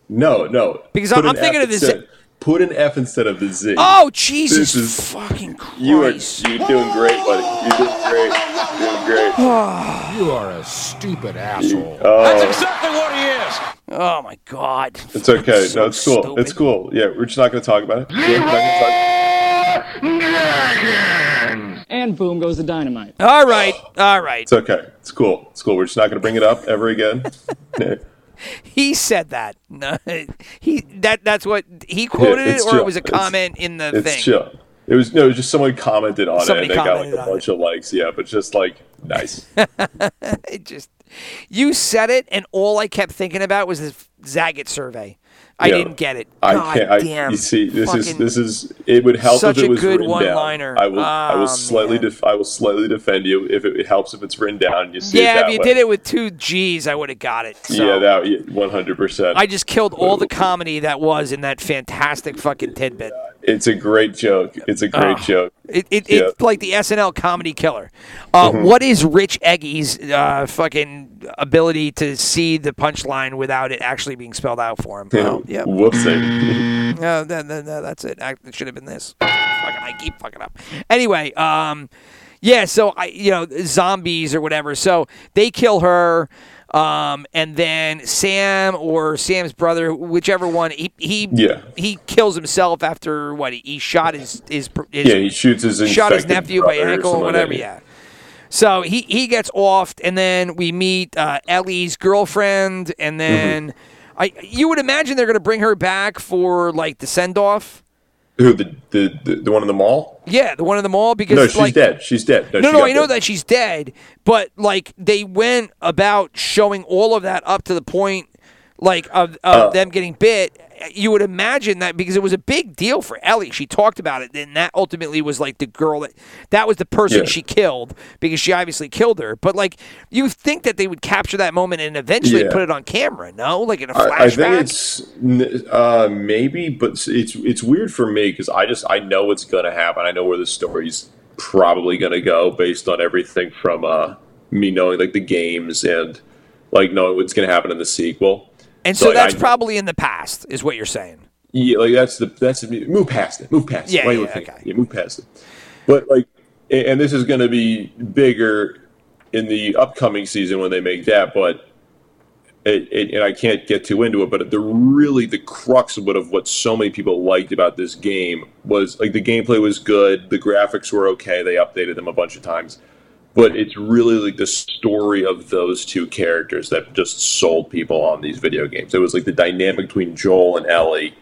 No, no. Because Put I'm an thinking of Z- Put an F instead of the Z. Oh Jesus! This is- fucking Christ! you are you're doing great, buddy. You're doing great. You're doing great. You are a stupid asshole. Oh. That's exactly what he is. oh my God! It's okay. So no, it's cool. stupid. It's cool. Yeah, we're just not going to talk about it. We're not gonna talk- And boom goes the dynamite. All right, all right. It's okay. It's cool. It's cool. We're just not going to bring it up ever again. Yeah. He said that. No, he that that's what he quoted it's it, or chill. it was a It's- comment in the It's thing. chill. It was no, it was just someone commented on Somebody it and they got like a bunch of likes. Yeah, but just like nice. It just you said it, and all I kept thinking about was this Zagat survey. I didn't get it. I can't. I, damn. you see, this is this is. It would help if it was a good written one-liner. down. I will. I Oh, will ah, slightly. Def, I will slightly defend you if it, helps if it's written down. You see Yeah, if you way. did it with two G's, I would have got it. So. yeah, that one hundred percent. I just killed all the comedy that was in that fantastic fucking tidbit. It's a great joke. It's a great Oh. joke. It, it, Yeah. It's like the SNL comedy killer. Uh, Mm-hmm. what is Rich Eggy's uh, fucking ability to see the punchline without it actually being spelled out for him? Oh, yeah. Whoopsie. No, that, that, that- that's it. Act- It should have been this. Fucking, I keep fucking up. Anyway, um, yeah. So I, you know, zombies or whatever. So they kill her, um, and then Sam or Sam's brother, whichever one, he he Yeah. he kills himself after what he, shot his his, his yeah, he shoots his shot his nephew by ankle or like whatever. Yeah. So he he gets off, and then we meet uh, Ellie's girlfriend, and Mm-hmm. then I you would imagine they're going to bring her back for like the send off. Who the, the the the one in the mall? Yeah, the one in the mall because No, she's like dead. She's dead. no, no, got I know dead. that she's dead, but like they went about showing all of that up to the point like of, of Uh. them getting bit. You would imagine that because it was a big deal for Ellie. She talked about it, and that ultimately was like the girl that that was the person Yeah. she killed because she obviously killed her. But like you think that they would capture that moment and eventually Yeah. put it on camera? No, like in a flashback. I, I think it's uh, maybe, but it's it's, weird for me because I just I know what's going to happen. I know where the story's probably going to go based on everything from uh, me knowing like the games and like knowing what's going to happen in the sequel. And so, like, that's I- probably in the past, is what you're saying. Yeah, like that's the that's the, move past it. Move past Yeah, it. Why yeah, okay. yeah, move past it. But like, and and this is going to be bigger in the upcoming season when they make that. But it, it, and I can't get too into it. But the really the crux of what of what so many people liked about this game was like the gameplay was good, the graphics were okay. They updated them a bunch of times. But it's really like the story of those two characters that just sold people on these video games. It was like the dynamic between Joel and Ellie,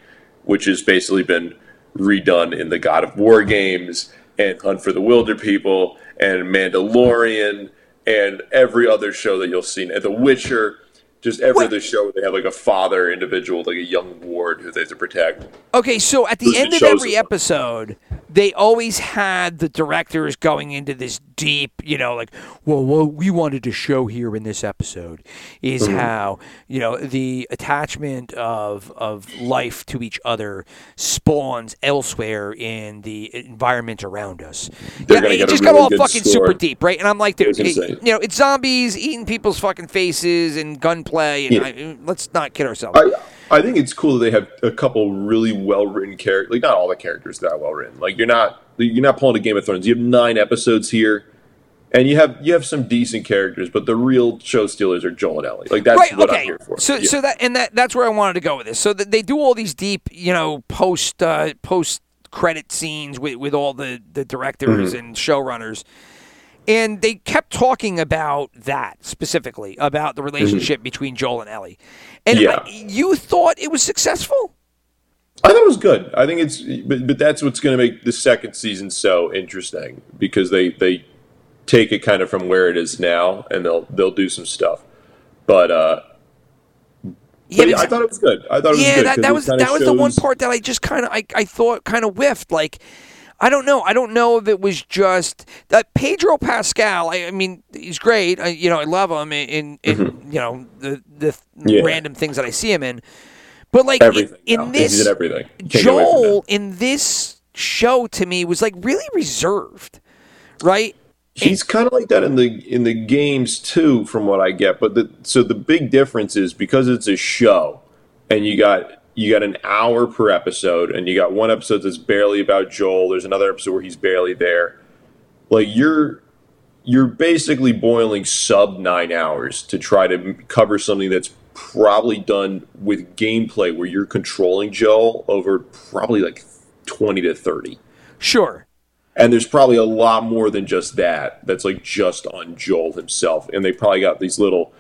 which has basically been redone in the God of War games and Hunt for the Wilderpeople and Mandalorian and every other show that you'll see. And The Witcher, just every What? other show where they have like a father individual, like a young ward who they have to protect. Okay, so at the end of every episode, they always had the directors going into this deep, you know, like, well, what we wanted to show here in this episode is Mm-hmm. how, you know, the attachment of of life to each other spawns elsewhere in the environment around us. They're yeah, it just got really all fucking score. super deep, right? And I'm like, dude, it- you know, it's zombies eating people's fucking faces and gunplay, and Yeah. I, let's not kid ourselves. I I think it's cool that they have a couple really well written characters. Like not all the characters that are well written. Like you're not you're not pulling a Game of Thrones. You have nine episodes here, and you have you have some decent characters, but the real show stealers are Joel and Ellie. Like that's right, what okay. I'm here for. So, Yeah. so that and that that's where I wanted to go with this. So that they do all these deep, you know, post uh, post credit scenes with with all the the directors Mm-hmm. and showrunners, and they kept talking about that specifically about the relationship between Joel and Ellie. And Mm-hmm. Yeah. I, you thought it was successful? I thought it was good. I think it's, but, but that's what's going to make the second season so interesting because they they take it kind of from where it is now and they'll they'll do some stuff. But uh, Yeah, but yeah, I thought it was good. I thought it was yeah, good. that, 'cause that it was that was the one part that I just kind of I, I thought kind of whiffed. Like, I don't know. I don't know if it was just that Pedro Pascal. I, I mean, he's great. I, you know, I love him in, in, in you know the the Mm-hmm. Yeah. random things that I see him in. But like in, Everything. in now. this, everything. You can't get away from that. Joel in this show to me was like really reserved, right? He's kind of like that in the in the games too, from what I get. But the so the big difference is because it's a show, and you got you got an hour per episode, and you got one episode that's barely about Joel. There's another episode where he's barely there. Like you're you're basically boiling sub nine hours to try to cover something that's probably done with gameplay where you're controlling Joel over probably like twenty to thirty. Sure. And there's probably a lot more than just that. That's like just on Joel himself. And they probably got these little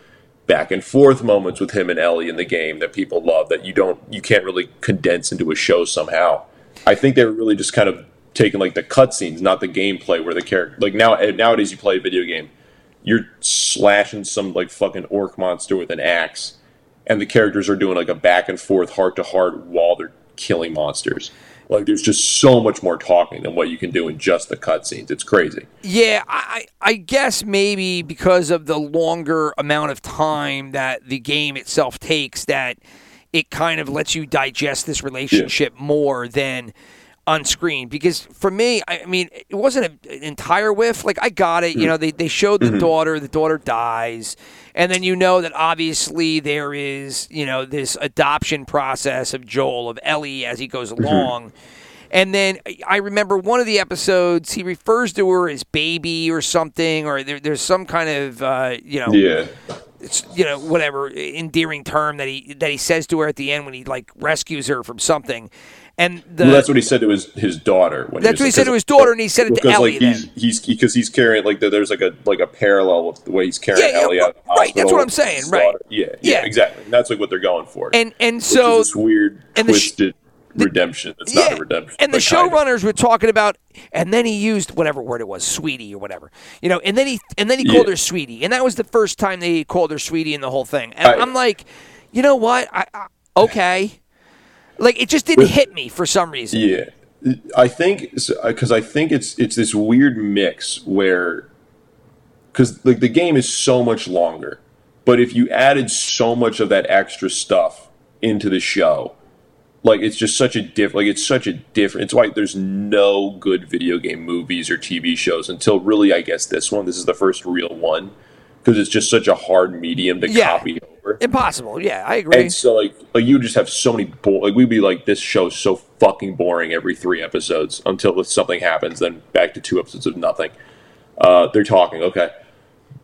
back and forth moments with him and Ellie in the game that people love that you don't you can't really condense into a show somehow. I think they were really just kind of taking like the cutscenes, not the gameplay where the character like now nowadays you play a video game, you're slashing some like fucking orc monster with an axe, and the characters are doing like a back and forth heart to heart while they're killing monsters. Like there's just so much more talking than what you can do in just the cutscenes. It's crazy. Yeah, I, I guess maybe because of the longer amount of time that the game itself takes, that it kind of lets you digest this relationship more than on screen. Because for me, I mean, it wasn't a- an entire whiff. Like I got it. You mm-hmm. know, they they showed the mm-hmm. daughter. The daughter dies, and then you know that obviously there is you know this adoption process of Joel of Ellie as he goes along. And then I remember one of the episodes, he refers to her as baby or something, or there, there's some kind of, uh, you know, Yeah. it's, you know, whatever endearing term that he that he says to her at the end when he like rescues her from something. And the well, that's what he said to his his daughter. When That's what he said to his daughter, and he said it to Ellie Like he's he's because he's carrying like the, there's like a like a parallel with the way he's carrying Yeah, yeah, out. the right, that's what I'm saying, right. Yeah, yeah, Yeah. exactly. And that's like what they're going for. and and so is this weird and the sh- twisted redemption. It's not a redemption. And the but kind of. showrunners were talking about, and then he used whatever word it was, sweetie or whatever, you know. And then he and then he Yeah. called her sweetie, and that was the first time they called her sweetie in the whole thing. And I- I'm like, you know what? I, I okay, like it just didn't hit me for some reason. Yeah, I think because I think it's it's this weird mix where because like the game is so much longer, but if you added so much of that extra stuff into the show, like it's just such a diff like it's such a different. It's why there's no good video game movies or TV shows until really I guess this one. This is the first real one because it's just such a hard medium to Yeah. copy over. Impossible. Yeah, I agree. And so, like, like you just have so many bo- like we'd be like, this show's so fucking boring every three episodes until something happens. Then back to two episodes of nothing. Uh, they're talking, okay,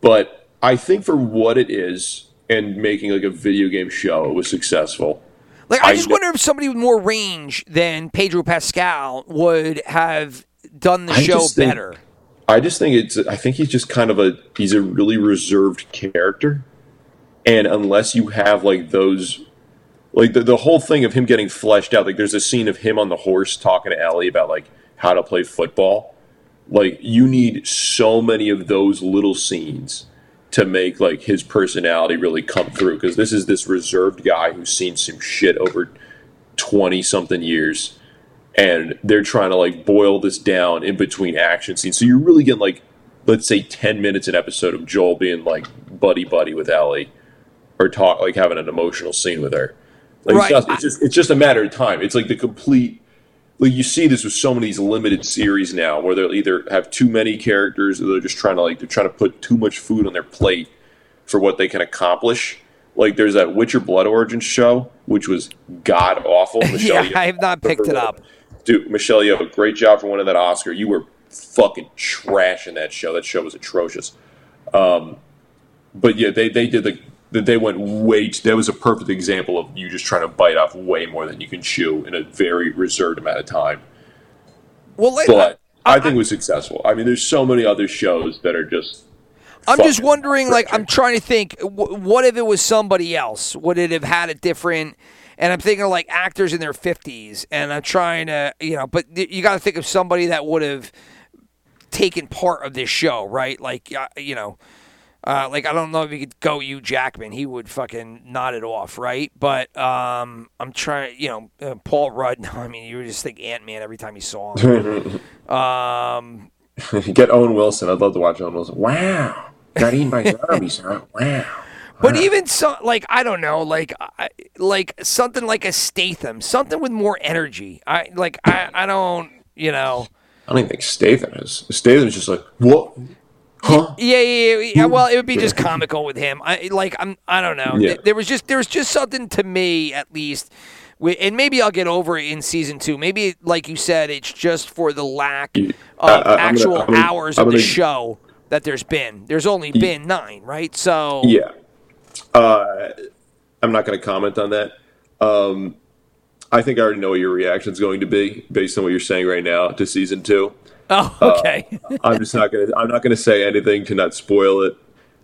but I think for what it is and making like a video game show, it was successful. Like I I just wonder if somebody with more range than Pedro Pascal would have done the I show just think- better. I just think it's. I think he's just kind of a. He's a really reserved character, and unless you have like those, like the the whole thing of him getting fleshed out. Like there's a scene of him on the horse talking to Ellie about like how to play football. Like you need so many of those little scenes to make like his personality really come through. Because this is this reserved guy who's seen some shit over twenty something years and they're trying to like boil this down in between action scenes. So you're really getting like, let's say, ten minutes an episode of Joel being like buddy buddy with Ellie, or talk like having an emotional scene with her. Like Right. it's, just, it's just it's just a matter of time. It's like the complete. Like you see this with so many of these limited series now, where they'll either have too many characters, or they're just trying to like they're trying to put too much food on their plate for what they can accomplish. Like there's that Witcher Blood Origins show, which was god awful. Yeah, I have not picked it up. Dude, Michelle Yeoh, great job for winning that Oscar. You were fucking trash in that show. That show was atrocious. Um, but yeah, they they did the they went way. T- that was a perfect example of you just trying to bite off way more than you can chew in a very reserved amount of time. Well, But I, think it was successful. I mean, there's so many other shows that are just. I'm just wondering, like, I'm trying to think, what if it was somebody else? Would it have had a different? And I'm thinking of like actors in their 50s, and I'm trying to, you know, but you got to think of somebody that would have taken part of this show, right? Like, uh, you know, uh, like I don't know if you could go Hugh Jackman, he would fucking nod it off, right? But um, I'm trying, you know, uh, Paul Rudd. No, I mean, you would just think Ant Man every time you saw him. um, Get Owen Wilson. I'd love to watch Owen Wilson. Wow. Got eaten by zombies, huh? Wow. But even so, like I don't know, like I, like something like a Statham, something with more energy. I like I, I don't, you know. I don't even think Statham is. Statham's just like, what? Huh? Yeah, yeah, yeah, yeah. Well, it would be just comical with him. I like I'm. I don't know. Yeah. There was just there was just something to me at least. And maybe I'll get over it in season two. Maybe, like you said, it's just for the lack of I- gonna- actual gonna- hours I'm of the gonna- show that there's been. There's only been nine, right? So Yeah. Uh, I'm not going to comment on that. Um, I think I already know what your reaction is going to be based on what you're saying right now to season two. Oh, Uh, okay, I'm just not going to. I'm not going to say anything to not spoil it.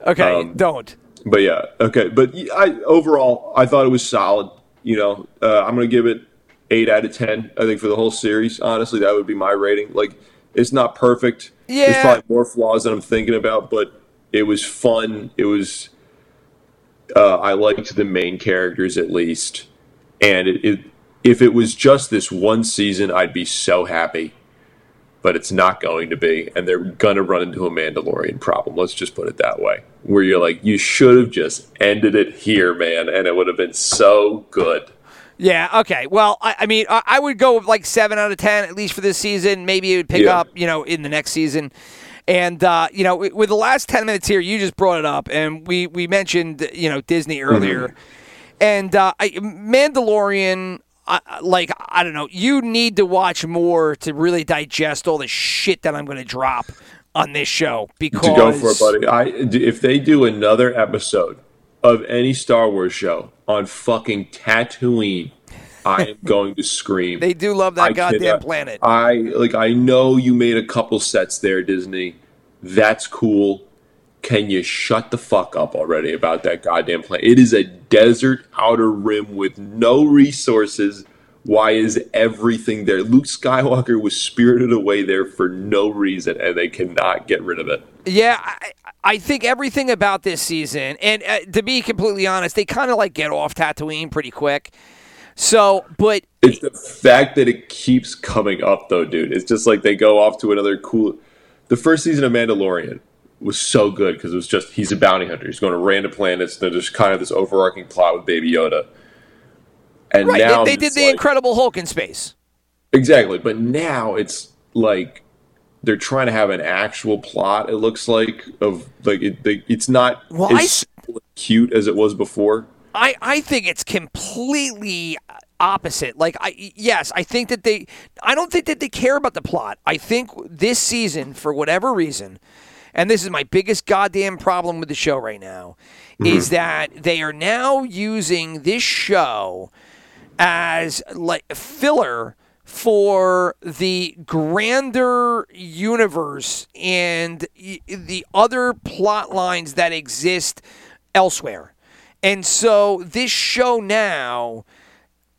okay. um, don't. But yeah, okay. But I overall, I thought it was solid. You know, uh, I'm going to give it eight out of ten. I think for the whole series, honestly, that would be my rating. Like, it's not perfect. Yeah. There's probably more flaws than I'm thinking about, but it was fun. It was. Uh, I liked the main characters at least, and it, it if it was just this one season, I'd be so happy. But it's not going to be, and they're gonna run into a Mandalorian problem. Let's just put it that way. Where you're like, you should have just ended it here, man, and it would have been so good. Yeah. Okay. Well, I, I mean, I, I would go with like seven out of ten at least for this season. Maybe it would pick Yeah. up, you know, in the next season. And uh, you know, with the last ten minutes here, you just brought it up, and we we mentioned you know Disney earlier, and uh, I, Mandalorian. I- like I don't know, you need to watch more to really digest all the shit that I'm going to drop on this show because To go for it, buddy. I if they do another episode of any Star Wars show on fucking Tatooine, I am going to scream. they do love that I goddamn cannot- planet. I like. I know you made a couple sets there, Disney. That's cool. Can you shut the fuck up already about that goddamn planet? It is a desert outer rim with no resources. Why is everything there? Luke Skywalker was spirited away there for no reason, and they cannot get rid of it. Yeah, I, I think everything about this season, and uh, to be completely honest, they kind of like get off Tatooine pretty quick. So, but It's the fact that it keeps coming up, though, dude. It's just like they go off to another cool. The first season of Mandalorian was so good because it was just he's a bounty hunter. He's going to random planets. And There's just kind of this overarching plot with Baby Yoda. And right, now they, they did the like- Incredible Hulk in space. exactly, but now it's like they're trying to have an actual plot. It looks like of like it, they, it's not Well, as and cute as it was before. I, I think it's completely opposite. Like I yes, I think that they I don't think that they care about the plot. I think this season for whatever reason and this is my biggest goddamn problem with the show right now mm-hmm. is that they are now using this show as like filler for the grander universe and the other plot lines that exist elsewhere. And so this show now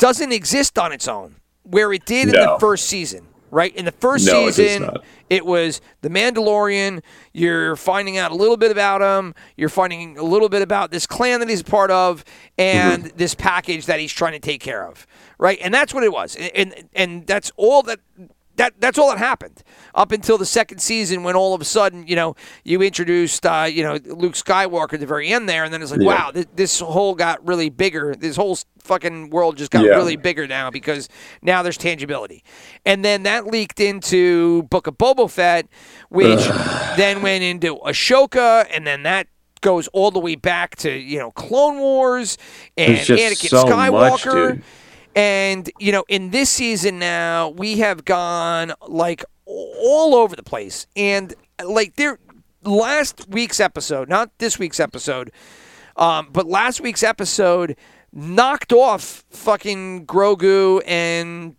doesn't exist on its own where it did in the first season, right? In the first No, season, not. it was the Mandalorian. You're finding out a little bit about him. You're finding a little bit about this clan that he's a part of, and Mm-hmm. this package that he's trying to take care of, right? And that's what it was, and and, and that's all that. That, that's all that happened up until the second season when all of a sudden you know you introduced uh, you know Luke Skywalker at the very end there and then it's like Yeah. wow this, this whole got really bigger this whole fucking world just got Yeah. really bigger now because now there's tangibility. And then that leaked into Book of Boba Fett, which then went into Ahsoka, and then that goes all the way back to, you know, Clone Wars and Anakin so much, Skywalker. dude. And, you know, in this season now, we have gone like all over the place. And like there last week's episode, not this week's episode, um, but last week's episode knocked off fucking Grogu and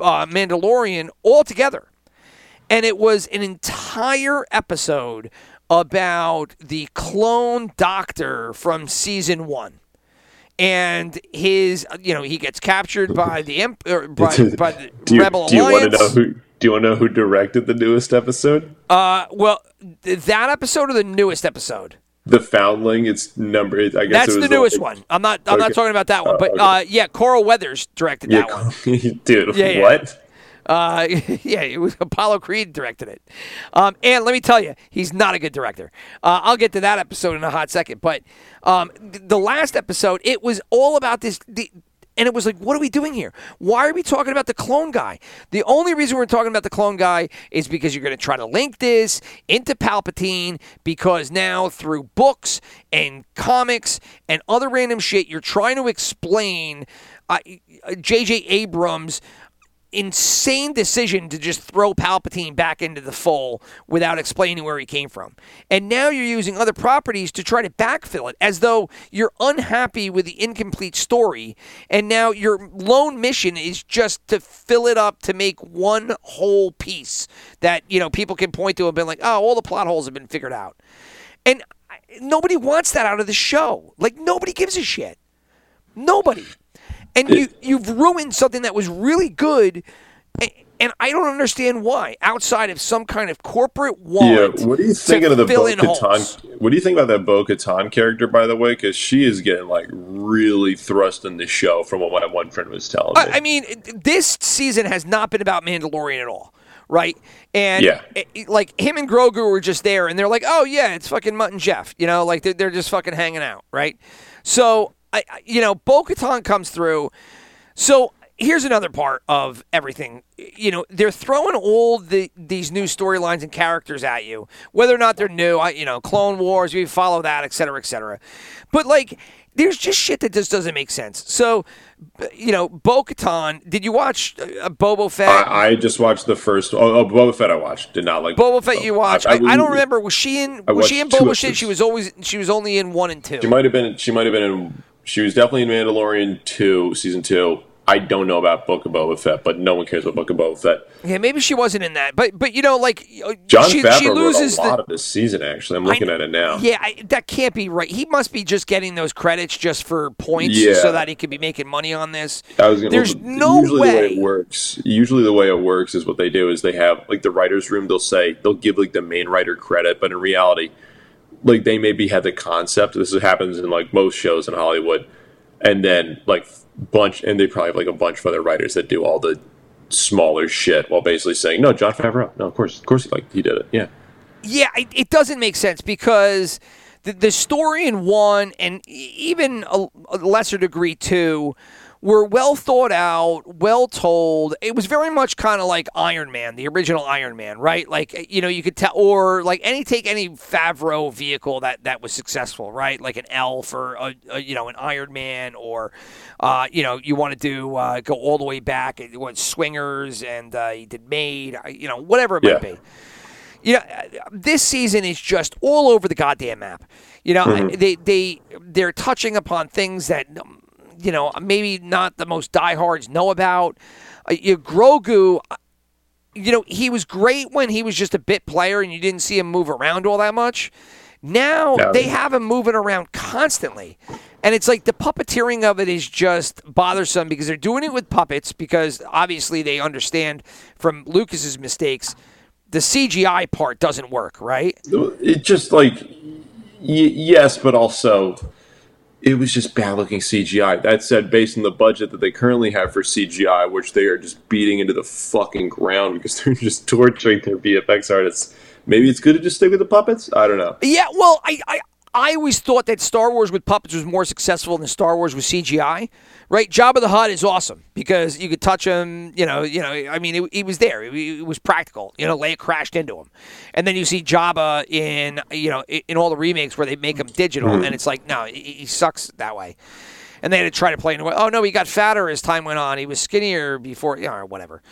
uh, Mandalorian altogether. And it was an entire episode about the clone doctor from season one. And his you know he gets captured by the imp or by, by the do you, rebel do you want to know who? Do you want to know who directed the newest episode? uh, well, th- that episode or the newest episode? The Foundling. It's number. I guess That's it was the newest like- one. I'm not. I'm not talking about that one. But okay. uh, yeah, Carl Weathers directed Yeah, that one. dude. Yeah. what? Uh, yeah, it was Apollo Creed directed it. Um, and let me tell you, he's not a good director. Uh, I'll get to that episode in a hot second. But um, th- the last episode, it was all about this. The, and it was like, what are we doing here? Why are we talking about the clone guy? The only reason we're talking about the clone guy is because you're going to try to link this into Palpatine because now through books and comics and other random shit, you're trying to explain uh, J.J. Abrams' insane decision to just throw Palpatine back into the fold without explaining where he came from. And now you're using other properties to try to backfill it as though you're unhappy with the incomplete story. And now your lone mission is just to fill it up to make one whole piece that, you know, people can point to and be like, oh, all the plot holes have been figured out. And nobody wants that out of the show. Like, nobody gives a shit. Nobody. And you you've ruined something that was really good, and I don't understand why. Outside of some kind of corporate want. Yeah. What are you to thinking of the Bo Katan? What do you think about that Bo Katan character, by the way? Because she is getting like really thrust in the show, from what my one friend was telling me. I, I mean, this season has not been about Mandalorian at all, right? And Yeah. it- like him and Grogu were just there, and they're like, "Oh yeah, it's fucking Mutt and Jeff," you know, like they're, they're just fucking hanging out, right? So I, I- you know, Bo comes through. So here's another part of everything. You know, they're throwing all the these new storylines and characters at you, whether or not they're new. I, you know, Clone Wars, we follow that, et cetera, et cetera. But like, there's just shit that just doesn't make sense. So, you know, Bo Katan. Did you watch uh, Boba Fett? I, I just watched the first. Oh, oh, Boba Fett. I watched. Did not like Boba Fett, you watched. I, I, was- don't remember. Was she in? I Was she in Boba Fett? She was always. She was only in one and two. She might have been. She might have been in. She was definitely in Mandalorian two, season two. I don't know about Book of Boba Fett, but no one cares about Book of Boba Fett. Yeah, maybe she wasn't in that. But but you know, like uh, Jon she, Favreau she loses wrote a lot the. of this season. Actually, I'm looking I- at it now. Yeah, I, that can't be right. He must be just getting those credits just for points, Yeah. so that he could be making money on this. I was gonna, There's well, no usually the way way. it works. Usually the way it works is what they do is they have like the writers' room. They'll say they'll give like the main writer credit, but in reality, like they maybe had the concept. This happens in like most shows in Hollywood, and then like bunch, and they probably have like a bunch of other writers that do all the smaller shit while basically saying, "No, Jon Favreau. No, of course, of course, he like he did it. Yeah." Yeah, it, it doesn't make sense because the, the story in one and even a, a lesser degree two were well thought out, well told. It was very much kind of like Iron Man, the original Iron Man, right? Like you know, you could tell, or like any take any Favreau vehicle that that was successful, right? Like an Elf or a, a, you know an Iron Man, or uh, you know you want to do uh, go all the way back, it was Swingers, and uh, he did Made, uh, you know whatever it might Yeah. be you know, uh, this season is just all over the goddamn map. You know, Mm-hmm. they they they're touching upon things that you know maybe not the most diehards know about. Uh, you Grogu, uh, you know, he was great when he was just a bit player and you didn't see him move around all that much. Now No. they have him moving around constantly. And it's like the puppeteering of it is just bothersome because they're doing it with puppets because obviously they understand from Lucas's mistakes the CGI part doesn't work, right? It just like y- yes, but also it was just bad looking CGI. That said, based on the budget that they currently have for CGI, which they are just beating into the fucking ground because they're just torturing their VFX artists, maybe it's good to just stick with the puppets. I don't know. Yeah, well, I, I I always thought that Star Wars with puppets was more successful than Star Wars with CGI. Right? Jabba the Hutt is awesome because you could touch him. You know, you know. I mean, it, he was there. It, it was practical. You know, Leia crashed into him, and then you see Jabba in you know in, all the remakes where they make him digital, hmm. and it's like no, he, he sucks that way. And they had to try to play in a way. Oh no, he got fatter as time went on. He was skinnier before, you know, whatever.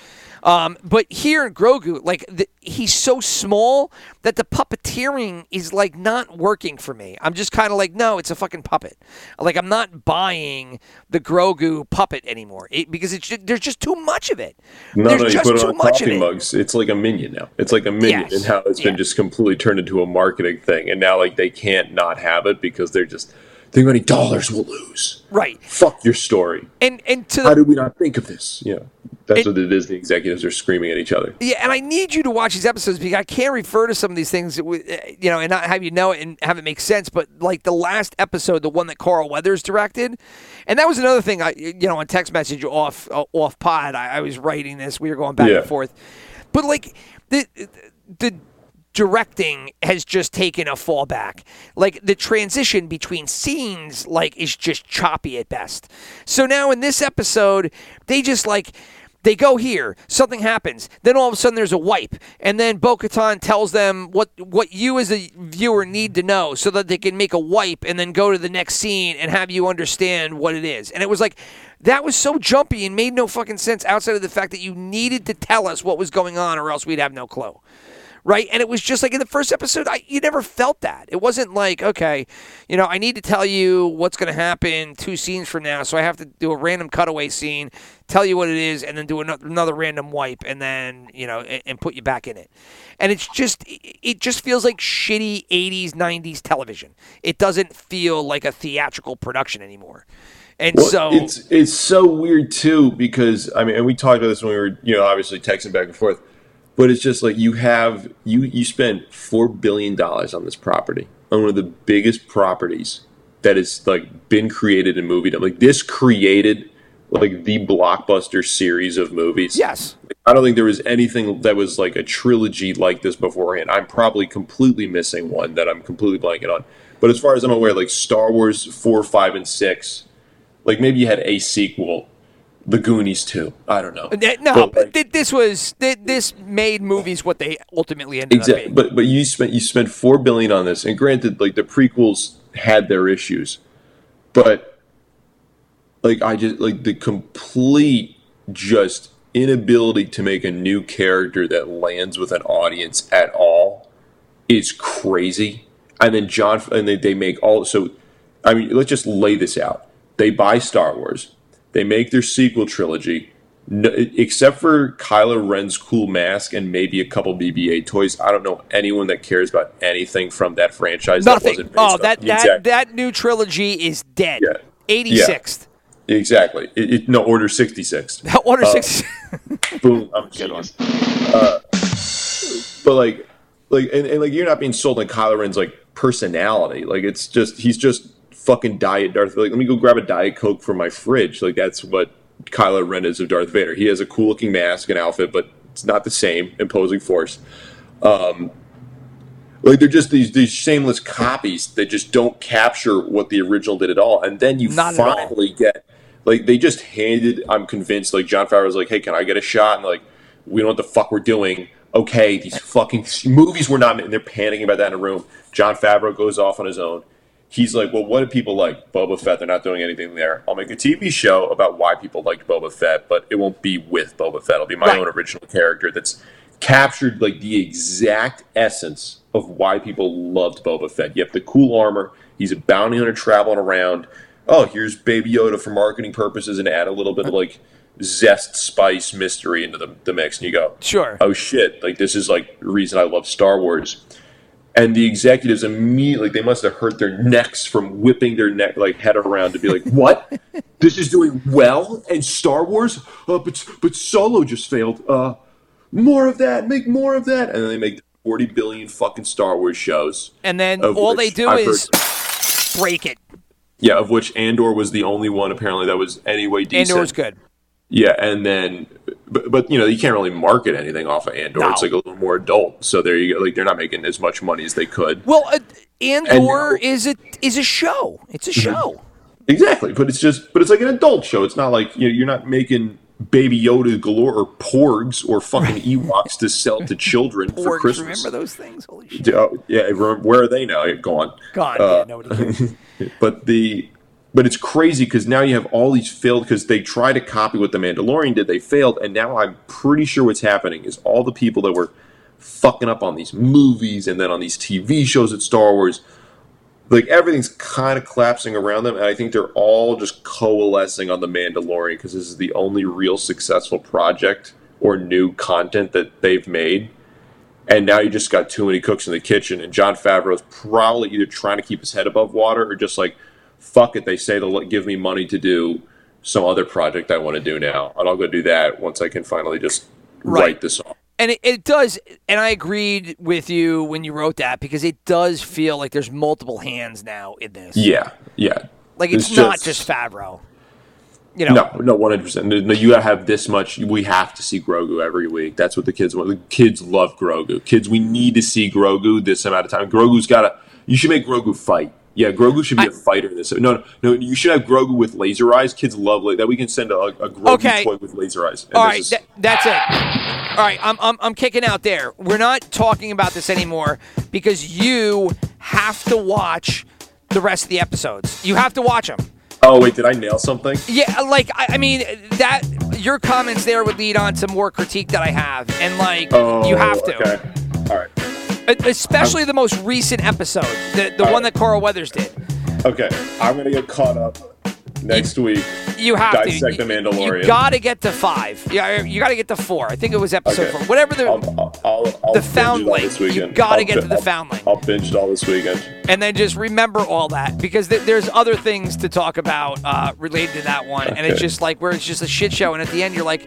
Um, but here in Grogu, like the, he's so small that the puppeteering is like not working for me. I'm just kind of like, no, it's a fucking puppet. Like I'm not buying the Grogu puppet anymore it, because it's there's just too much of it. No, there's no, you just put it too on much of coffee it. mugs. It's like a minion now. It's like a minion, Yes. and how it's been just completely turned into a marketing thing. And now, like, they can't not have it because they're just think of any dollars we'll lose. Right. Fuck your story. And and to How did we not think of this? Yeah, that's It- what the Disney executives are screaming at each other. Yeah, and I need you to watch these episodes because I can't refer to some of these things, that uh, you know, and not have you know it and have it make sense. But like the last episode, the one that Carl Weathers directed, and that was another thing. I, you know, on text message off uh, off pod, I, I was writing this. We were going back Yeah. and forth, but like the the directing has just taken a fall back. Like the transition between scenes like is just choppy at best. So now in this episode, they just like they go here, something happens, then all of a sudden there's a wipe, and then Bo tells them what what you as a viewer need to know so that they can make a wipe and then go to the next scene and have you understand what it is. And it was like that was so jumpy and made no fucking sense outside of the fact that you needed to tell us what was going on or else we'd have no clue right? And it was just like in the first episode, I you never felt that. It wasn't like, okay, you know, I need to tell you what's going to happen two scenes from now, so I have to do a random cutaway scene, tell you what it is, and then do another, another random wipe, and then you know, and, and put you back in it. And it's just, it just feels like shitty '80s, '90s television. It doesn't feel like a theatrical production anymore. And Well, so, it's it's so weird too because I mean, and we talked about this when we were you know obviously texting back and forth, but it's just like you have you you spent four billion dollars on this property on one of the biggest properties that has like been created in movie. Time. Like this created like the blockbuster series of movies. yes, I don't think there was anything that was like a trilogy like this beforehand. I'm probably completely missing one that I'm completely blanking on. But as far as I'm aware, like Star Wars 4, 5, and 6, like maybe you had a sequel, The Goonies too. I don't know. No, But, like, th- this was th- this made movies what they ultimately ended up Exactly, being. but but you spent you spent four billion on this, and granted, like the prequels had their issues, but like I just like the complete just inability to make a new character that lands with an audience at all is crazy. And then John and they, they make all so. I mean, let's just lay this out. They buy Star Wars. They make their sequel trilogy. No, except for Kylo Ren's cool mask and maybe a couple BB-8 toys, I don't know anyone that cares about anything from that franchise. That Nothing. wasn't Oh, that that Exactly. that new trilogy is dead. Yeah. Eighty sixth. exactly. It, it, no, Order sixty six. Order six. Boom. I'm a genius. Uh, but like, like, and, and like, you're not being sold on Kylo Ren's like personality. Like, it's just he's just fucking diet Darth. Like, let me go grab a diet coke from my fridge. Like, that's what Kylo Ren is of Darth Vader. He has a cool looking mask and outfit, but it's not the same imposing force. Um, like they're just these these shameless copies that just don't capture what the original did at all. And then you Not finally get like they just handed. I'm convinced. Like Jon Favreau was like, "Hey, can I get a shot?" And like, we know what the fuck we're doing. Okay, these fucking movies were not. And they're panicking about that in a room. Jon Favreau goes off on his own. He's like, "Well, what do people like? Boba Fett. They're not doing anything there. I'll make a TV show about why people liked Boba Fett, but it won't be with Boba Fett. It'll be my Right. own original character that's captured like the exact essence of why people loved Boba Fett. You have the cool armor. He's a bounty hunter traveling around. Oh, here's Baby Yoda for marketing purposes, and add a little bit of like zest, spice, mystery into the, the mix, and you go, Sure. oh shit, like this is like the reason I love Star Wars. And the executives immediately they must have hurt their necks from whipping their neck like head around to be like, "What? this is doing well?" And Star Wars, uh, but but Solo just failed. Uh, more of that, make more of that, and then they make forty billion fucking Star Wars shows. and then all they do I've is break it. Yeah, of which Andor was the only one apparently that was anyway decent. Andor's good. Yeah, and then, but, but you know, you can't really market anything off of Andor. No. It's like a little more adult. So there you go. Like they're not making as much money as they could. Well, uh, Andor And now- is a is a show. It's a show. Exactly, but it's just, but it's like an adult show. It's not like you know, you're not making Baby Yoda galore or porgs or fucking Ewoks to sell to children for Christmas. remember those things? Holy shit! Oh, yeah, where are they now? Gone. God, Uh, yeah, nobody. But the but it's crazy because now you have all these failed because they tried to copy what the Mandalorian did. They failed, and now I'm pretty sure what's happening is all the people that were fucking up on these movies and then on these TV shows at Star Wars, like everything's kind of collapsing around them, and I think they're all just coalescing on the Mandalorian because this is the only real successful project or new content that they've made. And now you just got too many cooks in the kitchen, and Jon Favreau's probably either trying to keep his head above water or just like, fuck it. They say they'll give me money to do some other project I want to do now, and I'll go do that once I can finally just Right. write this off. And it, it does, and I agreed with you when you wrote that because it does feel like there's multiple hands now in this. Yeah, yeah. Like it's, not just Favreau. You know, No, no, one hundred percent. No, you gotta have this much. We have to see Grogu every week. That's what the kids want. The kids love Grogu. Kids, we need to see Grogu this amount of time. Grogu's gotta. You should make Grogu fight. Yeah, Grogu should be a fighter. in This no, no, no. You should have Grogu with laser eyes. Kids love la- that. We can send a, a Grogu Okay. toy with laser eyes. All right, is- tha- that's it. All right, I'm, I'm, I'm kicking out there. We're not talking about this anymore because you have to watch the rest of the episodes. You have to watch them. oh wait, did I nail something? Yeah, like I, I mean that your comments there would lead on to more critique that I have, and like Oh, you have to, Okay. All right. Especially the most recent episode, the the one that Carl Weathers did. Okay. I'm gonna get caught up next week. You have Dissect to. Dissect the Mandalorian. You got to get to five. Yeah, you got to get to four. I think it was episode Okay. four. Whatever the. I'll, I'll, I'll, I'll The binge it all Foundling. this You gotta I'll get to the I'll- Foundling. I'll binge it all this weekend. and then just remember all that because th- there's other things to talk about uh, related to that one, and it's just like where it's just a shit show, and at the end you're like,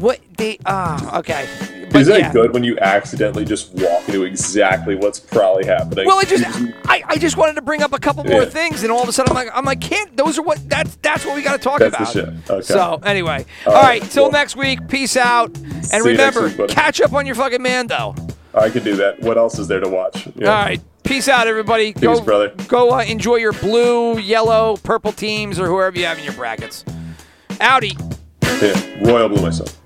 what they? Ah, okay. But Is that yeah. good when you accidentally just walk into exactly what's probably happening? Well, I just I, I just wanted to bring up a couple more Yeah. things, and all of a sudden I'm like I'm like can't those are what that's that's what we got to talk That's the about. shit. Okay. So anyway, All all right, right, till next week. Peace out, and you next remember, week, catch up on your fucking Mando. I can do that. What else is there to watch? Yeah. All right. Peace out, everybody. Peace, go, brother. Go uh, enjoy your blue, yellow, purple teams or whoever you have in your brackets. Audi. Yeah. Royal Blue myself.